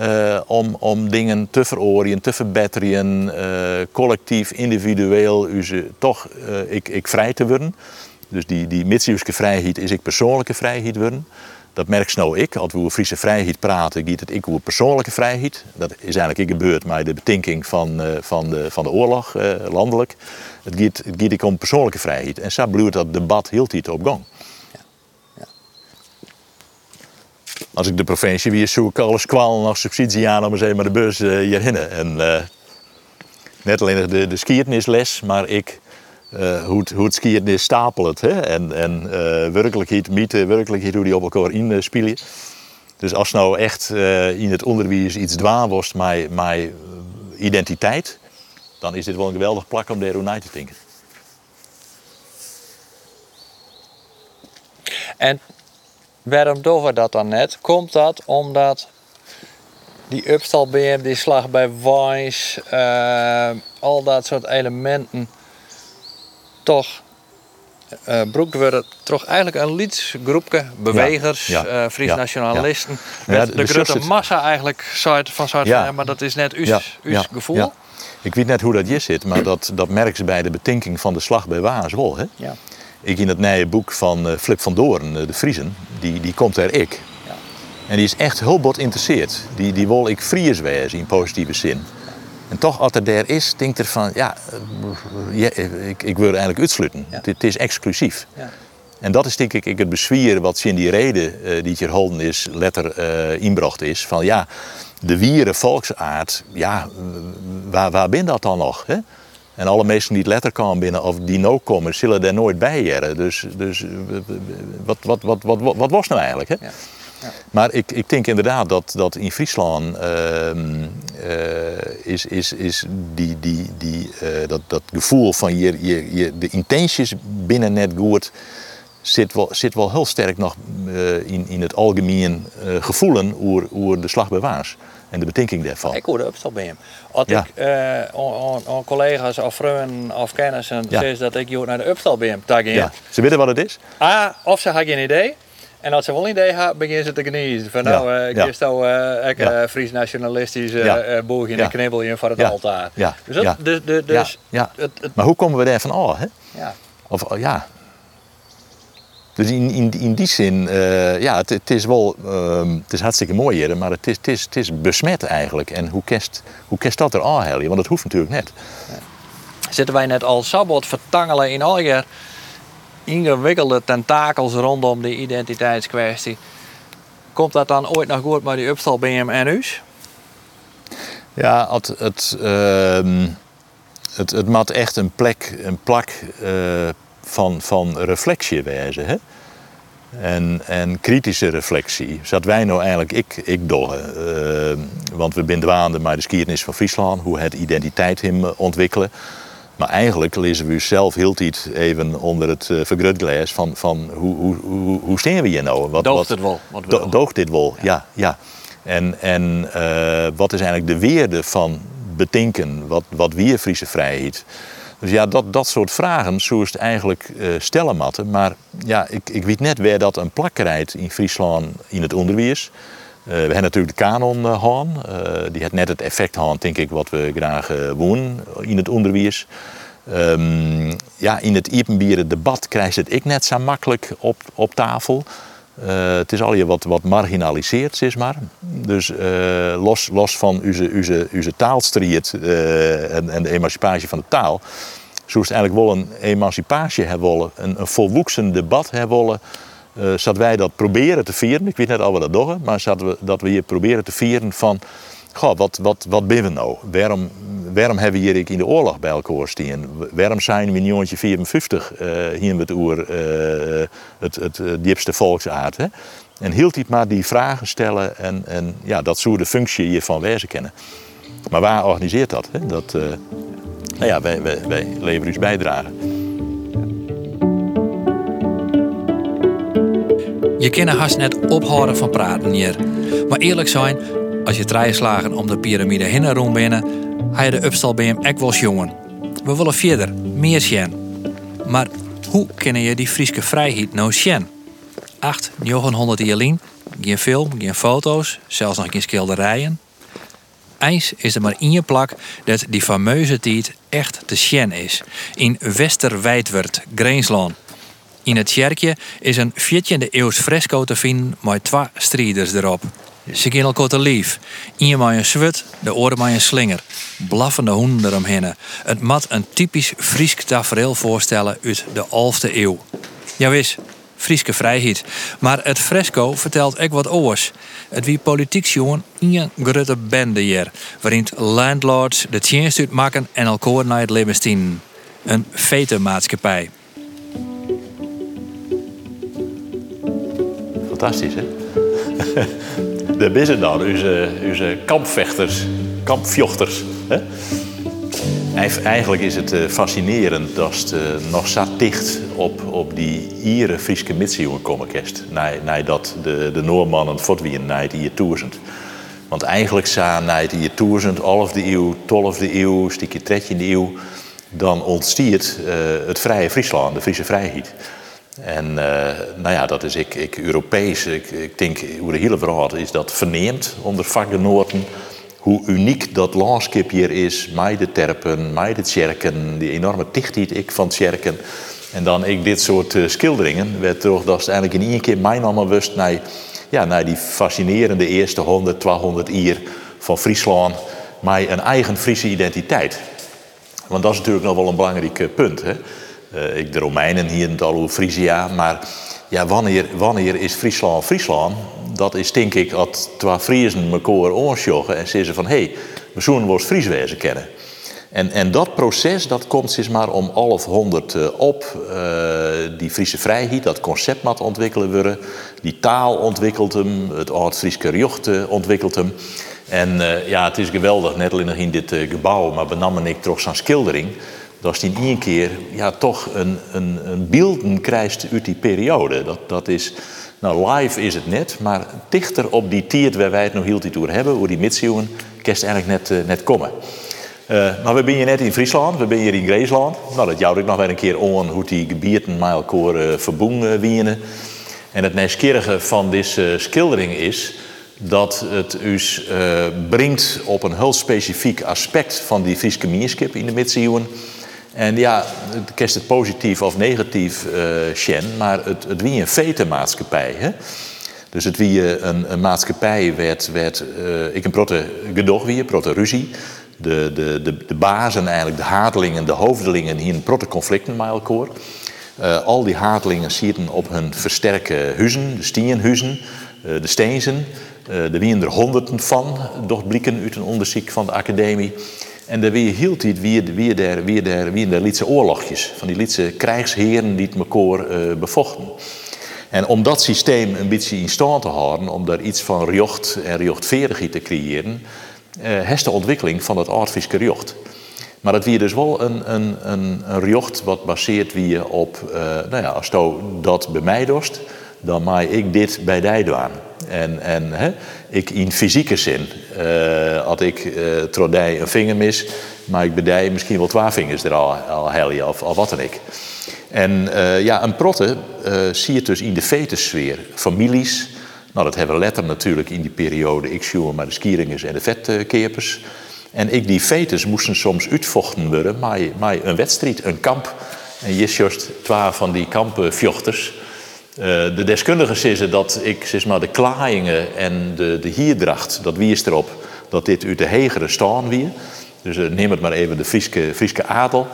Uh, om, om dingen te veroorzaken, te verbeteren, uh, collectief, individueel, ze toch ik, ik vrij te worden. Dus die, die vrijheid is ik persoonlijke vrijheid worden. Dat merk nou ik. Als we over Friese vrijheid praten, gaat het ik over persoonlijke vrijheid. Dat is eigenlijk ik gebeurd met de betinking van, van, de, van de oorlog landelijk. Het gaat, het gaat om persoonlijke vrijheid. En zo blijft dat debat heel tijd op gang. Ja. Ja. Als ik de provincie wie zoek ik alles kwal nog subsidie aan om eens even de beurs uh, hierheen. En net alleen de, de skiertnisles, maar ik uh, hoe, het, hoe het skiertnis stapelt. Hè? En, en uh, werkelijkheid, mythe, werkelijkheid, hoe die op elkaar inspelen. Dus als nou echt in het onderwijs iets dwaan wordt met identiteit, dan is dit wel een geweldig plak om daar naar te denken. En waarom doen we dat dan net? Komt dat omdat die upstalbeam, die slag bij uh, al dat soort elementen toch uh, broek toch eigenlijk een lidsgroepje, bewegers, ja, ja, uh, Fries nationalisten. Ja, de, de grote massa eigenlijk van soort maar dat is net uw, gevoel. Ik weet net hoe dat hier zit, maar dat, dat merk ze bij de betinking van de slag bij Waas wel. Hè? Ja. Ik in het nieuwe boek van uh, Flip van Doorn, De Friesen, die, die komt er ik. Ja. En die is echt heel bot geïnteresseerd. Die, die wil ik Fries wezen in positieve zin. En toch, als er daar is, denkt er van, ja, uh, ja ik, ik wil eigenlijk uitsluiten. Het, het, is exclusief. Ja. En dat is denk ik, ik het bezwier wat in die reden uh, die hier holden is, letter uh, inbracht is. Van ja, de wieren volksaard, ja, waar, waar ben dat dan nog? Hè? En alle mensen die het letter komen binnen of die nou komen, zullen er nooit bij jaren. Dus, dus wat, wat, wat, wat, wat, wat was nou eigenlijk? Hè? Ja. Ja. Maar ik, ik denk inderdaad dat, dat in Friesland uh, uh, is, is, is die, die, die, uh, dat, dat gevoel van je, je, je, de intenties binnen net goed zit wel, zit wel heel sterk nog uh, in, in het algemeen gevoelen over, over de slag bij Waas en de betinking daarvan. Ik hoorde opstel bij hem. Als ja. ik uh, collega's of vrienden of kennissen ja. zeg dat ik naar de opstel bij hem. Ja. Ze weten wat het is? Ah, of ze hebben geen idee. En als ze wel een idee hebben, beginnen ze te geniezen. Van nou, ja. ik ja. is nou uh, ik, uh, Fries nationalistische uh, boog in een knibbelje voor het altaar. Ja. Dus, dat, dus, dus, dus ja. Het, het... Maar hoe komen we daar van af? Hè? Ja. Of, ja, dus in, in, in die zin, ja, het, het, is wel, uh, het is hartstikke mooi hier, maar het is, het is, het is besmet eigenlijk. En hoe kerst, hoe kerst dat er aanhalen? Want dat hoeft natuurlijk net. Zitten wij net al sabot vertangelen in al je ingewikkelde tentakels rondom die identiteitskwestie? Komt dat dan ooit nog goed met die upstal BM en us? Ja, het, het, uh, het, het echt een plek, een plak uh, van, van reflectie wijzen. Hè? En, en kritische reflectie zat wij nou eigenlijk ik, ik door. Uh, want we binden waanden met de skiernis van Friesland, hoe het identiteit hem ontwikkelen. Maar eigenlijk lezen we zelf heel tijd even onder het uh, vergrutglas van, van hoe, hoe, hoe, hoe staan we hier nou? Wat, doogt het wel? Do, doogt dit wel, ja. ja, ja. En, en uh, wat is eigenlijk de weerde van betinken, wat, wat weer Friese vrijheid? Dus ja, dat, dat soort vragen zo is het eigenlijk uh, stellen matten. Maar ja, ik, ik weet net waar dat een plak in Friesland in het onderwijs. Uh, we hebben natuurlijk de kanon gehad. die heeft net het effect gehad, denk ik, wat we graag wonen in het onderwijs. Um, ja, in het Iepenbieren debat krijgt het ik net zo makkelijk op, op tafel. Het is al je wat, wat marginaliseerd, zeg maar. Dus los, los van onze, onze, onze taalstrijd uh, en, en, de emancipatie van de taal, zo is het eigenlijk wel een emancipatie hebben willen, een, een debat hebben willen. Uh, wij dat proberen te vieren, ik weet net al wat dat doen, maar we, dat we hier proberen te vieren van Goh, wat, wat, wat ben we nou? Waarom, waarom hebben we hier in de oorlog bij elkaar staan? Waarom zijn we in jongetje 54 uh, hier met oer uh, het, het, het diepste volksaard? Hè? En hield hij maar die vragen stellen en, en ja, dat zou de functie hiervan wezen kennen. Maar waar organiseert dat? Hè? dat nou ja, wij, wij, wij leveren ons bijdrage. Je kan haast net ophouden van praten hier. Maar eerlijk zijn, als je drie om de piramide heen rond binnen, ga je de upstal bij hem wel jongen. We willen verder, meer zien. Maar hoe kunnen je die Friese vrijheid nou zien? 8, 900 jaar lang, geen film, geen foto's, zelfs nog geen schilderijen. Eins is er maar in je plak dat die fameuze tijd echt te zien is. In Westerwijdwerd, Greensland. In het kerkje is een 14e eeuws fresco te vinden met twee strijders erop. Ze gaan elkaar te lief. Ien met een zwut, de oren met een slinger. Blaffende honden eromheen. Het mat een typisch Friesk tafereel voorstellen uit de 11e eeuw. Ja wis, Frieske vrijheid. Maar het fresco vertelt ook wat oors. Het wie politiek jongen in een grote bende hier. Waarin landlords de tjenst uitmaken en elkaar naar het leven Een fete maatschappij. Fantastisch, hè? de binnen dan, onze, onze kampvechters, kampvjochters. Hè? Eigenlijk is het eh, fascinerend dat het eh, nog zo dicht op, op die Ieren Friese mitsioen komen kerst. Na, dat de, de Noormannen voortwien na het jaar 1000. Want eigenlijk zijn na het jaar 1000, 11e eeuw, 12e eeuw, stukje 13e eeuw, dan ontstiert uh, het vrije Friesland, de Friese vrijheid. En uh, nou ja, dat is ik, ik Europees. Ik, denk, hoe de hele verhaal is dat verneemt onder vakgenoten. Hoe uniek dat landschap hier is. Met de terpen, met de tjerken. Die enorme dichtheid ik van tjerken. En dan ik dit soort uh, schilderingen. Werd toch dat is eigenlijk in één keer mijn allemaal wust naar, ja, naar die fascinerende eerste 100, 200 jaar van Friesland. Met een eigen Friese identiteit. Want dat is natuurlijk nog wel een belangrijk eh, punt. Hè? Uh, ik de Romeinen hier in over Frisia. Maar ja, wanneer, wanneer is Friesland Friesland? Dat is denk ik dat twee Friesen elkaar oorsjoggen en zeggen van hé, hey, we zullen wel Fries wezen kennen. En, en dat proces dat komt dus maar om 1100 uh, op. Uh, die Friese vrijheid, dat concept moet ontwikkelen worden. Die taal ontwikkelt hem, het Oud-Frieske jocht ontwikkelt hem. En ja, het is geweldig, net alleen nog in dit gebouw, maar benam ik toch zo'n schildering hij in één keer ja, toch een, een, een beelden krijgt uit die periode. Dat, dat is, nou live is het net, maar dichter op die tijd waar wij het nog heel toer hebben, hoe die midsjoen, kerst eigenlijk net, uh, net komen. Maar we zijn hier net in Friesland, we zijn hier in Greesland. Nou, dat jou ik nog weer een keer aan hoe die gebieden met elkaar verbonden wienen. En het nieuwsgierige van deze schildering is dat het us brengt op een heel specifiek aspect van die Friese gemeenschap in de midsjoen. En ja, het kerst het positief of negatief uh, maar het, het wie een vetemaatschappij. Hè? Dus het wie een, een maatschappij werd, werd uh, ik een protte gedoog wie, protte ruzie. De, de, de, de bazen eigenlijk, de hatelingen, de hoofdelingen, hier een protte conflicten met. Uh, al die hatelingen zitten op hun versterke huizen, de stienhuizen, de steensen. Uh, er wien er honderden van, doch blikken uit een onderzoek van de academie. En daar weer hield hij weer, weer, weer, weer der Lietse oorlogjes. Van die Lietse krijgsheren die het elkaar uh, bevochten. En om dat systeem een beetje in stand te houden, om daar iets van rjocht en rjochtveerigheid te creëren, uh, de ontwikkeling van het aardviske rjocht. Maar dat wie dus wel een, een, een, een wat baseert wie op, uh, nou ja, als je dat bij mij dost, dan maai ik dit bij die doen. En, en hè, ik in fysieke zin, uh, als ik uh, trodij een vinger mis, maar ik bedij misschien wel twee vingers er al, al heel of, of wat dan ik. En uh, ja, een protte zie je dus in de vetensfeer. Families, nou dat hebben we letterlijk natuurlijk in die periode, ik zie maar de skieringers en de vetkeepers. En ik die fetus moesten soms uitvochten worden, maar, een wedstrijd, een kamp. En je juist twee van die kampvjochters. Uh, de deskundigen zeggen dat ik zeg maar, de klaaiingen en de, de hierdracht, dat wie is erop dat dit uit de hegere staan wie. Dus uh, neem het maar even de Frieske, Frieske adel.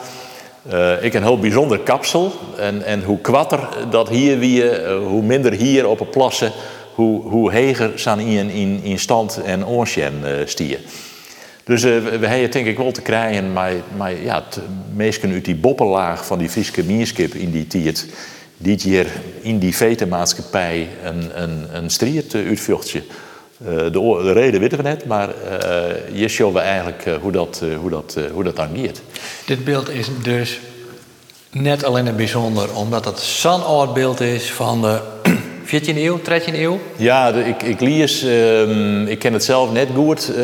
Uh, ik een heel bijzonder kapsel. En, en hoe kwatter dat hier wie, hoe minder hier op het plassen, hoe, hoe heger zijn in, in, in stand en oorsjen stieren. Dus uh, we hebben denk ik wel te krijgen, maar, maar ja, het uit die boppenlaag van die Friese mierskip in die tijd, die hier in die vetemaatschappij een, een, een strijd uh, uitvochtje. Uh, de, de, reden weten we net, maar uh, je zien we eigenlijk hoe, dat, hoe, dat, hoe dat. Dit beeld is dus net alleen een bijzonder, omdat het zo'n oud beeld is van de 14e eeuw, 13e eeuw? Ja, de, ik, ik lees, uh, ik ken het zelf net goed uh,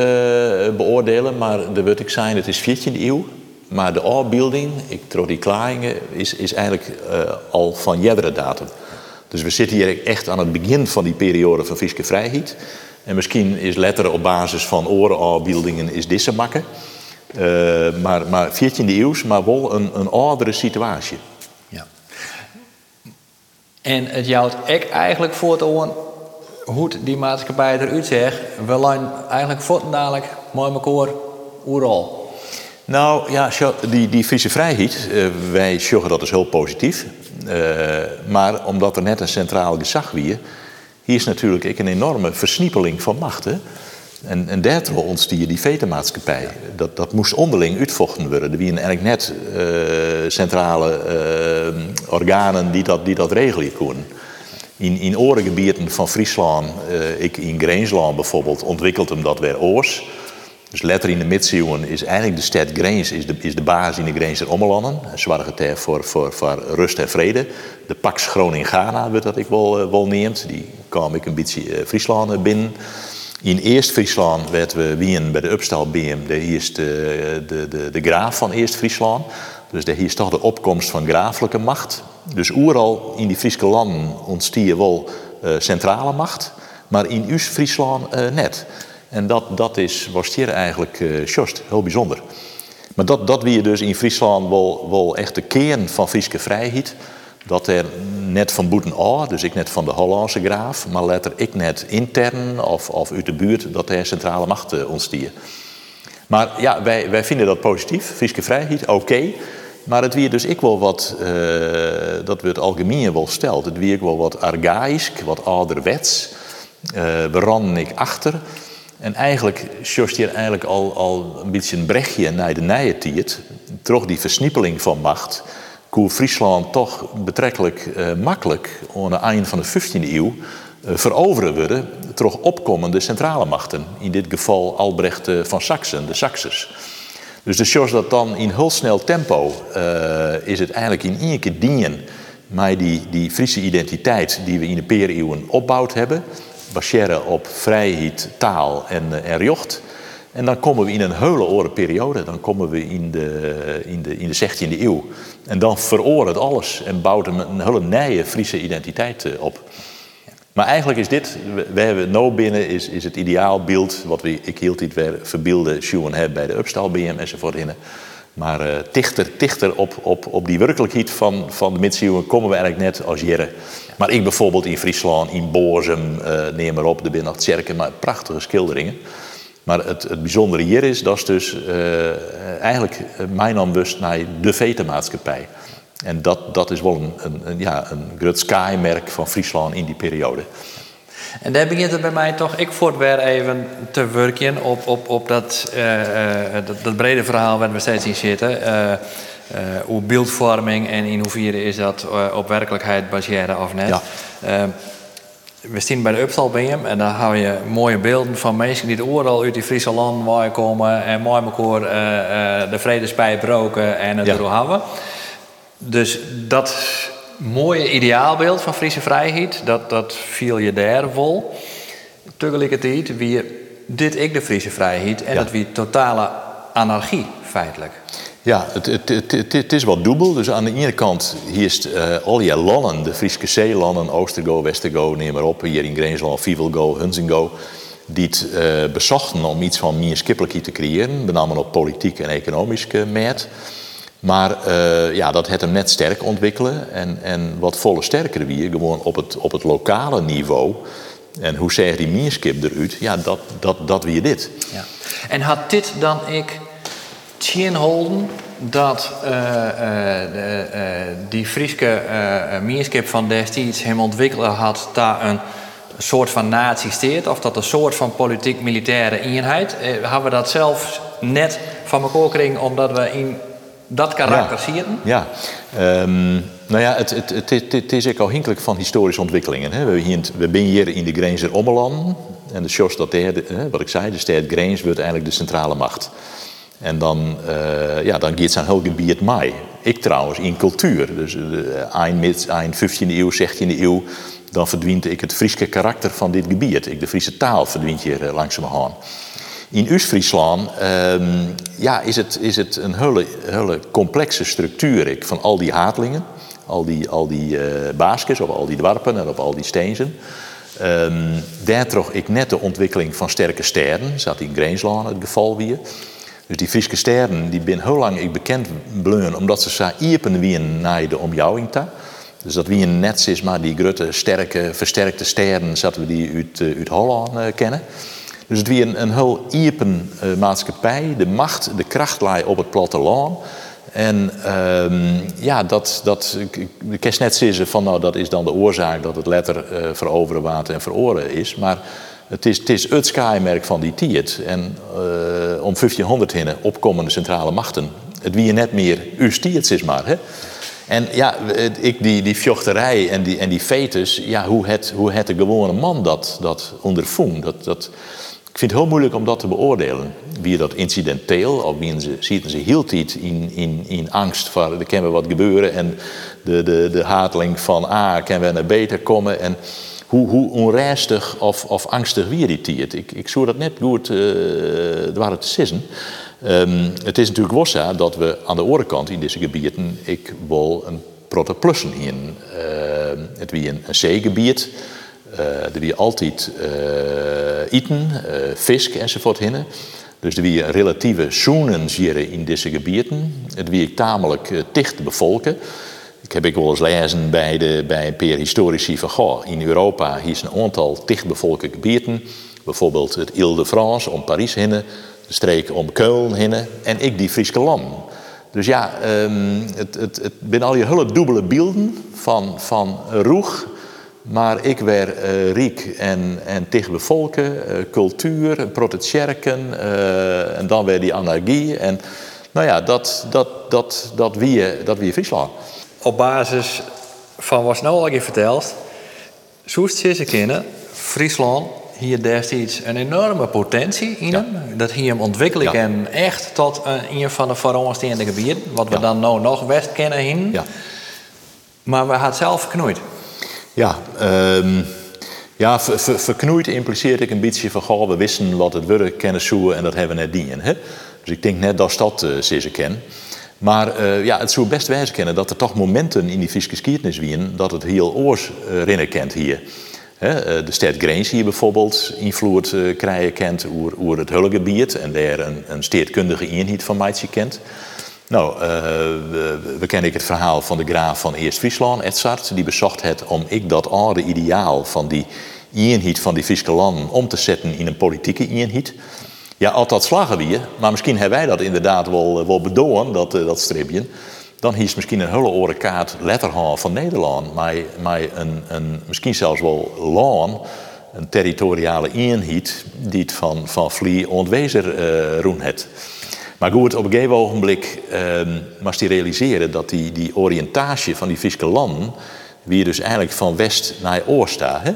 beoordelen, maar de wat ik zei, het is 14e eeuw. Maar de afbeelding, ik trouw die klaringen, is, is eigenlijk uh, al van jerdere datum. Dus we zitten hier echt aan het begin van die periode van Friese vrijheid. En misschien is letteren op basis van orenafbeeldingen is deze makken. Uh, maar, maar 14e eeuw, maar wel een, een oudere situatie. En het jouwt ik eigenlijk voor horen hoe die maatschappij eruit zegt. We zijn eigenlijk dadelijk mooi elkaar overal. Nou ja, die, die Friese vrijheid, uh, wij zeggen dat is heel positief. Uh, maar omdat er net een centraal gezag wie, hier is natuurlijk een enorme versniepeling van machten. En, en daardoor ontstier die vetemaatschappij. Dat, dat moest onderling uitvochten worden. Er waren eigenlijk net uh, centrale organen die dat, die dat regelen konden. In, in orengebieden van Friesland, ik in Greensland bijvoorbeeld, ontwikkelt hem dat weer oors. Dus letter in de middeleeuwen is eigenlijk de stad Greens is de, is de basis in de Greense Ommelanden. Het voor, voor, voor rust en vrede. De Pax Groningen-Ghana, dat ik wel, wel neemt. Die kwam ik een beetje Friesland binnen. In Eerst-Friesland werden we wien bij de Upstalbeam de eerste de, de, de graaf van Eerst-Friesland. Dus hier is toch de opkomst van graaflijke macht. Dus oeral in die Friese landen ontstier wel centrale macht, maar in Oost-Friesland uh, net. En dat, dat is, was hier eigenlijk uh, heel bijzonder. Maar dat, dat wie je dus in Friesland wel, wel echt de kern van Friese vrijheid dat er net van boeten A, dus ik net van de Hollandse graaf, maar later ik net intern of, of uit de buurt, dat er centrale macht uh, ontstier. Maar ja, wij, wij vinden dat positief, Friese vrijheid, oké. Maar het weer dus ik wel wat, uh, dat we het algemeen wel stelt, het weer wel wat archaïsch, wat ouderwets. Uh, we ik achter. En eigenlijk sjost hier eigenlijk al, al een beetje een brechtje naar de nije tijd. Toch die versniepeling van macht hoe Friesland toch betrekkelijk uh, makkelijk aan het van de 15e eeuw uh, veroveren worden door opkomende centrale machten. In dit geval Albrecht uh, van Saxen, de Saxers. Dus de shows dat dan in heel snel tempo is het eigenlijk in één keer dienen met die, die Friese identiteit die we in de pereeuwen opgebouwd hebben, baseren op vrijheid, taal en, en rjocht. En dan komen we in een hele oren periode. Dan komen we in de, in de, in de 16e eeuw. En dan veroort het alles en bouwt een, een hele nieuwe Friese identiteit eh, op. Maar eigenlijk is dit, we hebben nou binnen, is, is het ideaalbeeld wat we, ik hield dit weer verbeelden, Sjoen hebben bij de Upstal BM enzovoort. Maar uh, dichter, dichter op, op, op die werkelijkheid van, van de middeleeuwen komen we eigenlijk net als jaren. Maar ik bijvoorbeeld in Friesland, in Boorzem, uh, neem maar op, de Binnenachtzerken, maar prachtige schilderingen. Maar het, het bijzondere hier is, dat is dus uh, eigenlijk mijn aanbust naar de vetemaatschappij. En dat, dat is wel een, een, een ja, een groot skymerk van Friesland in die periode. En daar begint het bij mij toch, ik voort weer even te werken op, op, op dat, uh, dat, dat, brede verhaal waar we steeds in zitten. Uh, hoe beeldvorming en in hoeverre is dat op werkelijkheid baseren of net. Ja. We staan bij de Upstal hem en daar hou je mooie beelden van mensen die overal uit die Friese land komen en mooi elkaar de vredespij broken en het ja. hebben. Dus dat mooie ideaalbeeld van Friese vrijheid, dat, dat viel je daar vol. Tegelijkertijd wie dit ik de Friese vrijheid en dat wie totale anarchie feitelijk. Ja, het, het, het, het, is wat dubbel. Dus aan de ene kant hier is uh, al die landen, de Friese zeelanden, Oostergo, Westergo, neem maar op, hier in Greensland, Fivelgo, Hunzingo, die het uh, bezochten om iets van meer te creëren, met name op politiek en economisch meet. Maar uh, ja, dat het hem net sterk ontwikkelen en, en wat volle sterker weer, gewoon op het, op het lokale niveau. En hoe zeg die meerskip eruit? Ja, dat, dat, dat weer dit. Ja. En had dit dan ik Holden dat uh, uh, die Frieske meerskip van destijds hem ontwikkeld had daar een soort van nazisteert of dat een soort van politiek-militaire eenheid. hebben we dat zelf net van elkaar omdat we in dat karakter ja. zien? Ja, um, nou ja, het, het, het, het, is ook afhankelijk van historische ontwikkelingen. Hè. We, hier, we zijn hier in de Grenzer Ommeland en de Sjors dat wat ik zei, de stad Grens wordt eigenlijk de centrale macht. En dan, uh, ja, dan gaat zijn heel gebied mij. Ik trouwens in cultuur. Dus uh, eind, eind 15e eeuw, 16e eeuw, dan verdwijnt ik het Friese karakter van dit gebied. Ik, de Friese taal verdwijnt hier uh, langzamerhand. In Oost-Friesland um, ja, is, het, is het een hele, hele complexe structuur ik, van al die haatlingen, al die, al die uh, op al die dwarpen en op al die steensen. Um, daar trok ik net de ontwikkeling van sterke sterren, zat in Greensland het geval weer. Dus die Friese sterren die ben heel lang ik bekend bleun, omdat ze zo iepen wie naar de omjouwing Dus dat wie een net is, maar die grote, sterke, versterkte sterren, zaten we die uit, uh, uit Holland uh, kennen. Dus het wie een, een heel iepen uh, maatschappij, de macht, de kracht lie op het platteland. En um, ja, dat, dat, ik, kan net van nou dat is dan de oorzaak dat het letter veroveren water en veroren is. Maar het is het, is het skymerk van die tijd. En uh, om 1500 heen opkomende centrale machten. Het wie je net meer uw stiert is maar. Hè? En ja, ik, die, die vjochterij en die, en die fetus, ja, hoe, het, hoe het de gewone man dat, dat ondervoelt. Dat, dat, ik vind het heel moeilijk om dat te beoordelen. Wie dat incidenteel, of wie ze, zitten ze heel tijd in, in, in angst voor er kan wat gebeuren en de, de, de hateling van A ah, kan we naar beter komen. En, hoe, hoe of, of angstig wie die tiert. Ik, ik zou dat net goed uh, te sissen. Um, het is natuurlijk wel dat we aan de andere kant in deze gebieden ik wil een protte plussen hier. Uh, het wie een, een zeegebied. Er wie altijd uh, eten, uh, fisk enzovoort hinnen. Dus er wie relatieve zoenen in deze gebieden. Het wie tamelijk dicht bevolken. Ik heb ik wel eens lezen bij, de, bij een paar historici van goh, in Europa is een aantal dichtbevolkte gebieden. Bijvoorbeeld het Ile-de-France om Parijs heen, de streek om Keulen heen en ik die Friese land. Dus ja, um, het, het, het ben al je hele dubbele beelden van, van roeg, maar ik weer uh, riek en, en dichtbevolken, uh, cultuur, protestjerken uh, en dan weer die anarchie. En nou ja, dat, dat, dat, dat, wie, dat wie Friesland op basis van wat nou al je vertelt, zoest ze kennen, Friesland hier destijds een enorme potentie in hem. Dat hier hem ontwikkelen en echt tot een, een van de vooraanstaande gebieden, wat we dan nou nog west kennen. Ja. Maar we hadden zelf verknoeid. Ja, um, ja ver, verknoeid impliceert ik een beetje van, goh, we wisten wat het worden kennen zoeken en dat hebben we net dienen. Dus ik denk net dat dat uh, ze kennen. Maar uh, ja, het zou best wijzen kennen dat er toch momenten in die Friese geschiedenis wien dat het heel oors uh, kent hier. De stad Greens hier bijvoorbeeld invloed krijgen kent over het Hulgebied en daar een, een steedkundige eenheid van Meidje kent. Nou, we, we, kennen het verhaal van de graaf van Eerst-Friesland, Edzard, die bezocht het om ik dat oude ideaal van die eenheid van die Friese landen om te zetten in een politieke eenheid. Ja, altijd slagen we maar misschien hebben wij dat inderdaad wel, eh, wel bedoelen, dat, eh, dat stripje. Dan is misschien een hele oren kaart letterhaal van Nederland, maar, maar een, een, misschien zelfs wel land, een territoriale eenheid die het van, van Vlie ontwezen uh, roen het. Maar goed, op een gegeven ogenblik uh, moest hij realiseren dat die, die oriëntatie van die Friese landen, wie dus eigenlijk van west naar oost staat.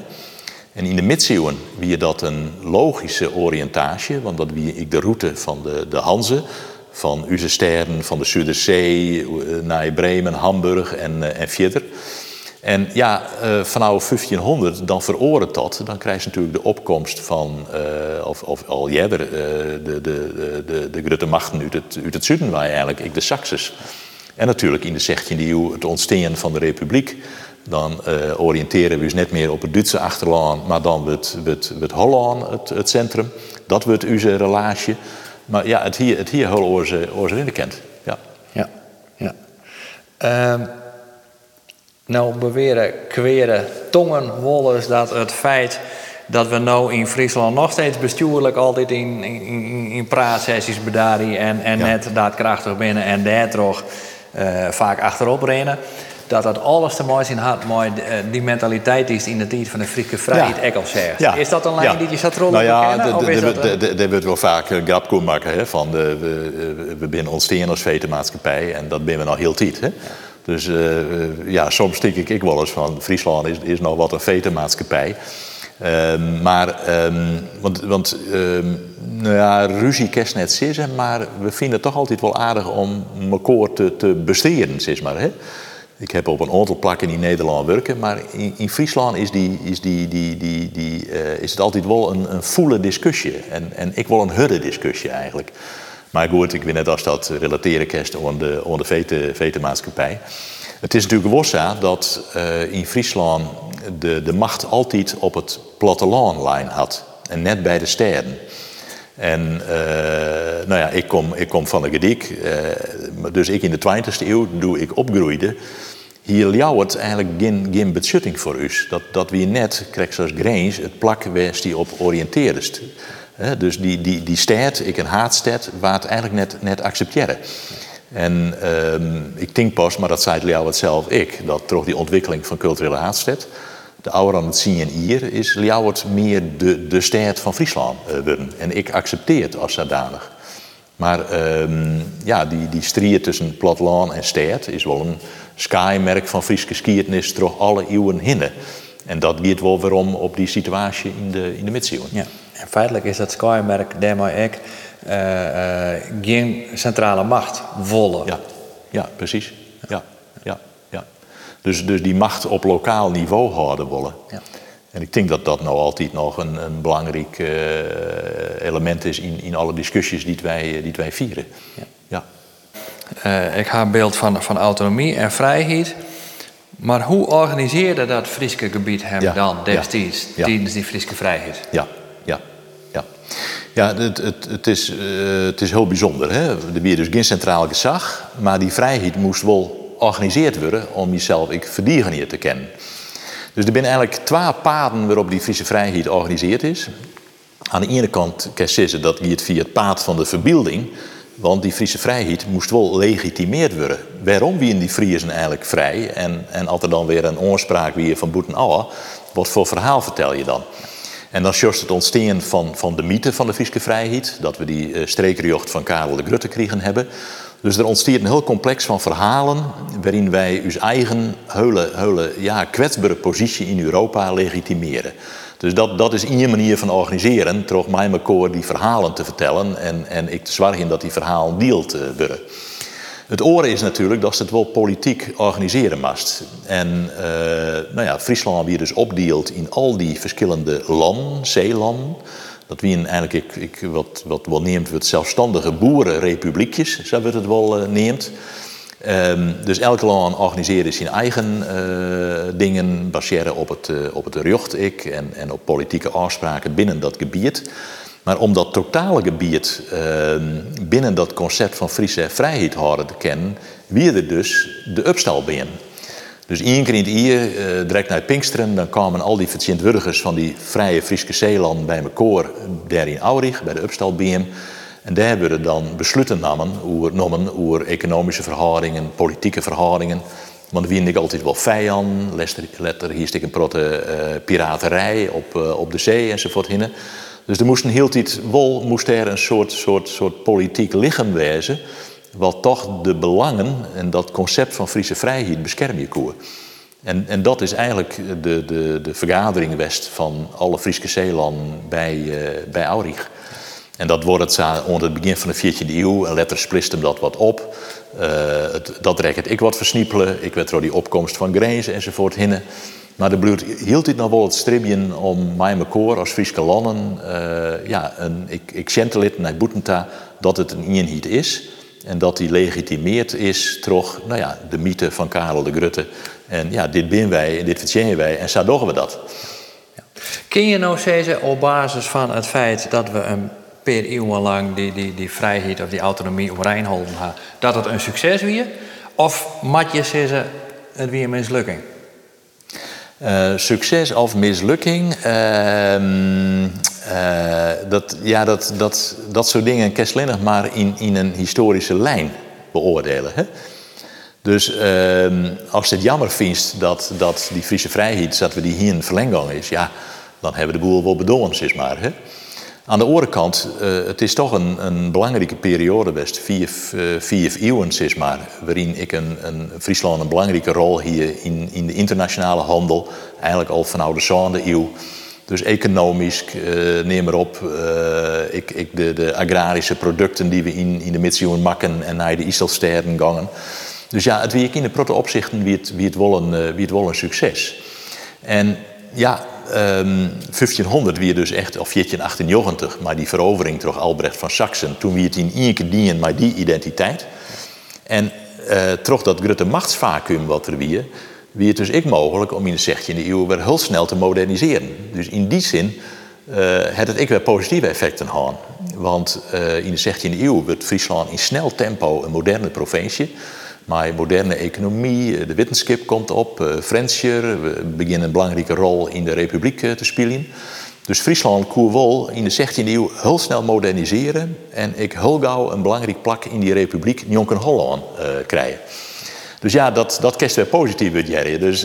En in de middeleeuwen wie dat een logische oriëntatie, want dat wie ik de route van de, de Hanze, van Uzestern, van de Zuiderzee eh, naar Bremen, Hamburg en, uh, en Vietter. En ja, uh, vanaf 1500 dan veroordeelt dat. Dan krijg je natuurlijk de opkomst van, uh, of, of al eerder, uh, de, de, de, de grote machten uit het, uit het zuiden, waar eigenlijk ik de Saxes. En natuurlijk in de 16e eeuw het ontstaan van de republiek. Dan oriënteren we ons net meer op het Duitse achterland, maar dan het, het, het Holland, het, het centrum. Dat wordt onze relatie. Maar ja, het hier, het hier heel oorze, oorze kent. Ja. Ja, ja. Um... Nou beweren kweren tongenwollers dat het feit dat we nou in Friesland nog steeds bestuurlijk altijd in, in, in praatsessies bedaren en, en ja. net daadkrachtig binnen en daar toch uh, vaak achterop rennen. Dat dat alles te mooi in had, mooi uh, die mentaliteit is in de tijd van de Friese vrijheid ja. al zegt. Ja. Is dat een lijn die je zat rollen nou ja, Daar wordt wel vaak een grap maken hè, van de, we, we binnen ontstaan als vetemaatschappij en dat ben we nog heel tijd. Hè. Dus uh, ja, soms denk ik, ik wel eens van Friesland is, is nog wat een vetemaatschappij. Um, maar, um, want, want um, nou ja, ruzie kerst net zitten, maar we vinden het toch altijd wel aardig om elkaar te, te besteden, zeg maar. Hè? Ik heb op een aantal plakken in Nederland werken, maar in, in Friesland is, die, is, die, die, die, die, uh, is het altijd wel een, een voele discussie. En, en ik wil een hudde discussie eigenlijk. Maar goed, ik weet net als dat relateren kerst aan de, de vete, vetemaatschappij. Het is natuurlijk wossa dat uh, in Friesland de, de macht altijd op het platteland lijn had. En net bij de steden. En uh, nou ja, ik kom, ik kom van de gedik. Uh, dus ik in de 20e eeuw, doe ik opgroeide. Hier het eigenlijk geen, geen betschutting voor u. Dat, dat we net, krijg zoals Grange, het plak die op oriënteerdest dus die, die, die ik een haatstad, waar het eigenlijk net, net accepteren. En um, ik denk pas, maar dat zei Liao het zelf ik, dat door die ontwikkeling van culturele haatstad, de ouder aan het zien en hier, is het meer de, de van Friesland uh, worden. En ik accepteer het als zodanig. Maar um, ja, die, die tussen platteland en stad is wel een skymerk van Friese skiertnis door alle eeuwen hinnen. En dat biedt wel waarom op die situatie in de, in de middeleeuwen. Ja. En feitelijk is dat Skymerk daarmee ook uh, uh, geen centrale macht wollen. Ja, ja precies. Ja. Ja. Ja. Dus, dus die macht op lokaal niveau houden willen. Ja. En ik denk dat dat nou altijd nog een, een belangrijk uh, element is in, in alle discussies die wij, die wij vieren. Ja. ja. Uh, ik ga een beeld van, van autonomie en vrijheid. Maar hoe organiseerde dat Friese gebied hem ja. dan destijds, ja. tijdens die Friese vrijheid? Ja, ja, het, het, het, is, uh, het is heel bijzonder. Hè? Er weer dus geen centraal gezag, maar die vrijheid moest wel georganiseerd worden om jezelf ik verdienen hier te kennen. Dus er zijn eigenlijk twee paden waarop die Friese vrijheid georganiseerd is. Aan de ene kant kan je dat het via het pad van de verbeelding, want die Friese vrijheid moest wel legitimeerd worden. Waarom wie in die Friesen eigenlijk vrij? En, en als er dan weer een oorspraak weer van Boeten wat voor verhaal vertel je dan? En dan is het ontstaan van, van de mythe van de Friese vrijheid, dat we die uh, strekerjocht van Karel de Grutte kregen hebben. Dus er ontstaat een heel complex van verhalen waarin wij ons eigen hele, hele ja, kwetsbare positie in Europa legitimeren. Dus dat, dat is één manier van organiseren, toch mij mijn die verhalen te vertellen en, en ik te zorgen dat die verhalen deelt uh, worden. Het oren is natuurlijk dat ze het wel politiek organiseren mast. En uh, nou ja, Friesland weer dus opdeelt in al die verschillende landen, zeelanden. Dat wie eigenlijk ik, ik, wat, wat wel neemt, wordt zelfstandige boerenrepubliekjes, zo wordt het wel uh, neemt. Um, dus elke land organiseert zijn eigen uh, dingen, baseren op het, uh, op het en, en op politieke afspraken binnen dat gebied. Maar om dat totale gebied uh, binnen dat concept van Friese vrijheid houden te kennen, wie er dus de upstal binnen. Dus één keer in het jaar, uh, direct naar Pinksteren, dan kwamen al die verzinswurgers van die vrije Friese Zeeland bij elkaar daar in Aurich, bij de upstal. En daar hebben we dan besluiten namen over, over economische verhoudingen, politieke verhoudingen. Want wie ik altijd wel vijand, letter hier stik een protte uh, piraterij op, uh, op de zee enzovoort hinnen. Dus er moest een heel tijd wel moest er een soort, soort, soort politiek lichaam wezen, wat toch de belangen en dat concept van Friese vrijheid beschermen kon. En, en dat is eigenlijk de, de, de vergadering west van alle Friese zeelanden bij, uh, bij Aurich. En dat wordt het onder het begin van de 14e eeuw. En letter hem dat wat op. Uh, het, dat rekent ik wat versniepelen. Ik werd door die opkomst van Grezen enzovoort hinnen. Maar de bloed hield dit nog wel het stribjen om mij koor als Friese landen. Uh, ja, een, ik, ik naar Boetenta dat het een eenheid is. En dat die legitimeerd is toch nou ja, de mythe van Karel de Grutte. En ja, dit binnen wij en dit vertjennen wij en zo doen we dat. Ja. Kun je nou zeggen op basis van het feit dat we een per eeuwen lang die, die, die vrijheid of die autonomie op Rijnholden hebben, dat het een succes weer? Of mat je zeggen het weer een mislukking? Uh, succes of mislukking, uh, uh, dat, ja, dat, dat, dat soort dingen kan maar in, in een historische lijn beoordelen. Hè? Dus ehm, als je het jammer vindt dat, dat die Friese vrijheid, dat we die hier in verlenggang is, ja, dan hebben de boel wel bedoeld, zeg maar. Hè? Aan de andere kant, uh, het is toch een, een belangrijke periode best, vier, uh, vier eeuwen zeg maar, waarin ik een, een, Friesland een belangrijke rol hier in, in de internationale handel, eigenlijk al vanaf de zoande eeuw. Dus economisch, uh, neem maar op, ik, ik de, de, agrarische producten die we in, in de Midsioen maken en naar de Istelsterren gangen. Dus ja, het wie ik in de protte opzichten wie het, wie het, wel een, wie het wel een succes. En ja, um, 1500 wie dus echt, of 1498, maar die verovering door Albrecht van Saxen, toen wie het in één keer dienen maar die identiteit. En uh, toch dat grote machtsvacuum wat er wie, het dus ik mogelijk om in de 16e eeuw weer heel snel te moderniseren. Dus in die zin uh, had het ik weer positieve effecten gehad. Want uh, in de 16e eeuw werd Friesland in snel tempo een moderne provincie. Maar moderne economie, eh, de wetenschap komt op, uh, we beginnen een belangrijke rol in de republiek te spelen. Dus Friesland kon wel in de 16e eeuw heel snel moderniseren en ik heel gauw een belangrijk plak in die republiek Jonken Holland krijgen. Dus ja, dat, dat kerst weer positief. Dus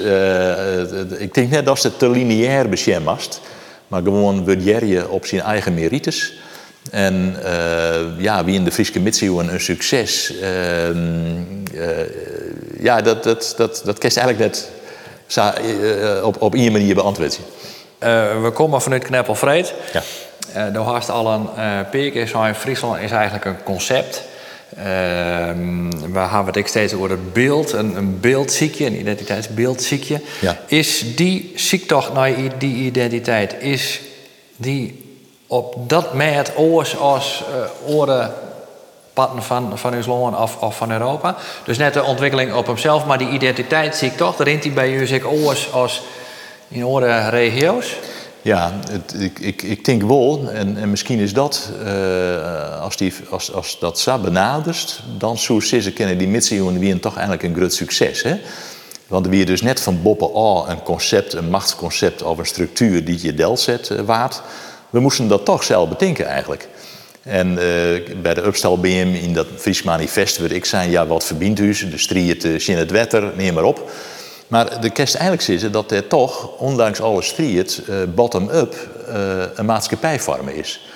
ik denk net dat het te lineair beschermd maar gewoon wordt Jerry op zijn eigen merites. En uh, ja, wie in de Friese Mitsioen een succes. Uh, uh, ja, dat, dat, dat, dat kerst eigenlijk net op, op één manier beantwoord. we komen vanuit Kneppelvreed. Ja. Uh, de hast al een uh, in Friesland is eigenlijk een concept. Ehm, we hebben het steeds over het beeld, een, een beeldziekje, een identiteitsbeeldziekje. Ja. Is die ziektocht naar die identiteit, is die op dat moment oors als uh, oren patten van, van ons of, of van Europa. Dus net de ontwikkeling op hemzelf, maar die identiteit zie ik toch. Daarin die bij u zich oors als in oren regio's. Ja, het, ik, ik, ik denk wel, en, en misschien is dat, uh, als, die, als, als dat zo benadert, dan zou ze kennen die mitsen wie toch eigenlijk een groot succes. Hè? Want wie dus net van boppen al een concept, een machtsconcept of een structuur die je del zet uh, waard we moesten dat toch zelf bedenken eigenlijk. En uh, bij de Upstal BM in dat Fries manifest werd ik zei, ja wat verbindt u de strijd, uh, het wetter, neem maar op. Maar de kerst eigenlijk is dat er toch, ondanks alle strijd, uh, bottom-up een maatschappijvorm is.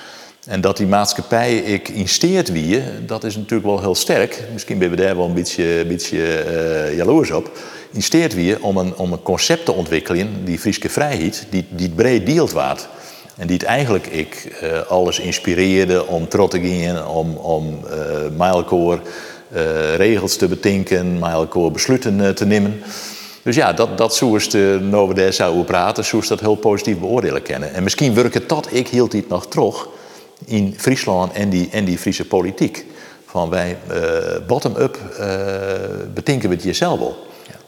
En dat die maatschappij ik insteert wie, dat is natuurlijk wel heel sterk. Misschien ben we daar wel een beetje, beetje jaloers op. Insteert wie om een, om een concept te ontwikkelen, die Friese vrijheid, die, die breed deelt waard. En die het eigenlijk ik uh, alles inspireerde om trots te gaan, om, om uh, uh, regels te betinken, mijlkoor besluiten te nemen. Dus ja, dat, dat zoals de Novo zou praten, zoals dat heel positief beoordelen kennen. En misschien werkt dat ik hield dit nog terug in Friesland en die, en die Friese politiek. Van wij bottom-up betinken we het jezelf wel.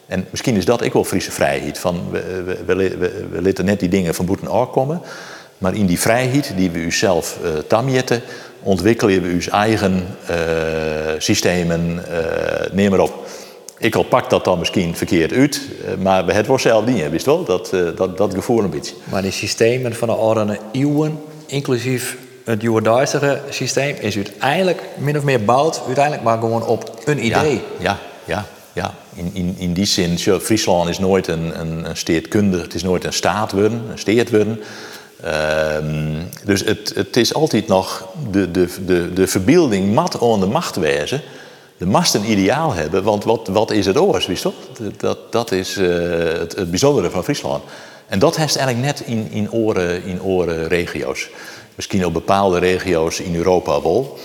En misschien is dat ik wel Friese vrijheid. Van we, we, we, net die dingen van boeten komen. Maar in die vrijheid die we zelf uh, tamjetten, ontwikkelen we ons eigen uh, systemen, uh, neem maar op. Ik al pak dat dan misschien verkeerd uit, maar het wordt zelf niet, wist wel, dat, dat, dat gevoel een beetje. Maar die systemen van de oude eeuwen, inclusief het Joerduistige systeem, is uiteindelijk min of meer bouwd, uiteindelijk maar gewoon op een idee. Ja, ja, ja. ja. In, in, in die zin, Friesland is nooit een, een, een het is nooit een staat worden, een steed worden. Ehm, dus het, het is altijd nog de, de, de, de verbeelding mat aan de macht wezen. De mast een ideaal hebben, want wat, wat is het oors, wist Dat, dat is uh, het, bijzondere van Friesland. En dat heeft eigenlijk net in, in, oren, in oren regio's. Misschien op bepaalde regio's in Europa wel.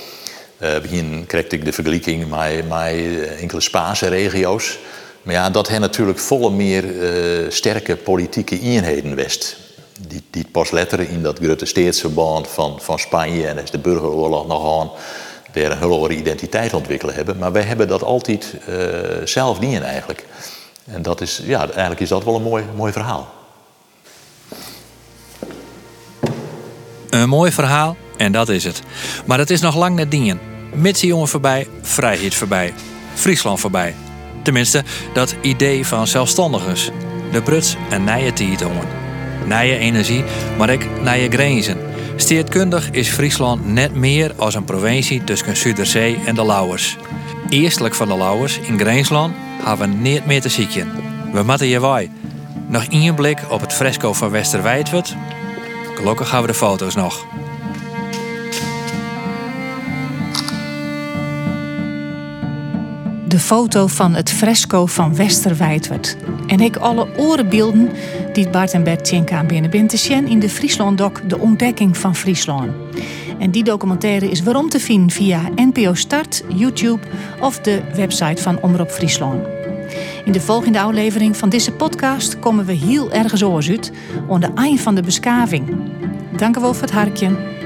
Uh, begin kreeg ik de vergelijking met, met enkele Spaanse regio's. Maar ja, dat heeft natuurlijk volle meer sterke politieke eenheden west. Die, die pas letteren in dat grote steedsverband van, van Spanje en is de burgeroorlog nog aan weer een hele identiteit ontwikkelen hebben. Maar wij hebben dat altijd uh, zelf niet in eigenlijk. En dat is, ja, eigenlijk is dat wel een mooi, mooi verhaal. Een mooi verhaal en dat is het. Maar het is nog lang net dingen. jongen voorbij, vrijheid voorbij, Friesland voorbij. Tenminste, dat idee van zelfstandigers. De Bruts en nije tietongen. Nije energie, maar ik nije grenzen. Steedkundig is Friesland net meer als een provincie tussen Zuiderzee en de Lauwers. Eerstelijk van de Lauwers in Greensland hebben we niet meer te zieken. We moeten je wij. Nog één blik op het fresco van Westerwijdwet. Gelukkig hebben we de foto's nog. De foto van het fresco van Westerwijdwerd. En ik alle orenbeelden die Bart en Bert Tjenka binnen binnen te in de Friesland-doc De Ontdekking van Friesland. En die documentaire is waarom te vinden via NPO Start, YouTube of de website van Omroep Friesland. In de volgende aflevering van deze podcast komen we heel ergens oors uit, onder eind van de beschaving. Dank u wel voor het hartje.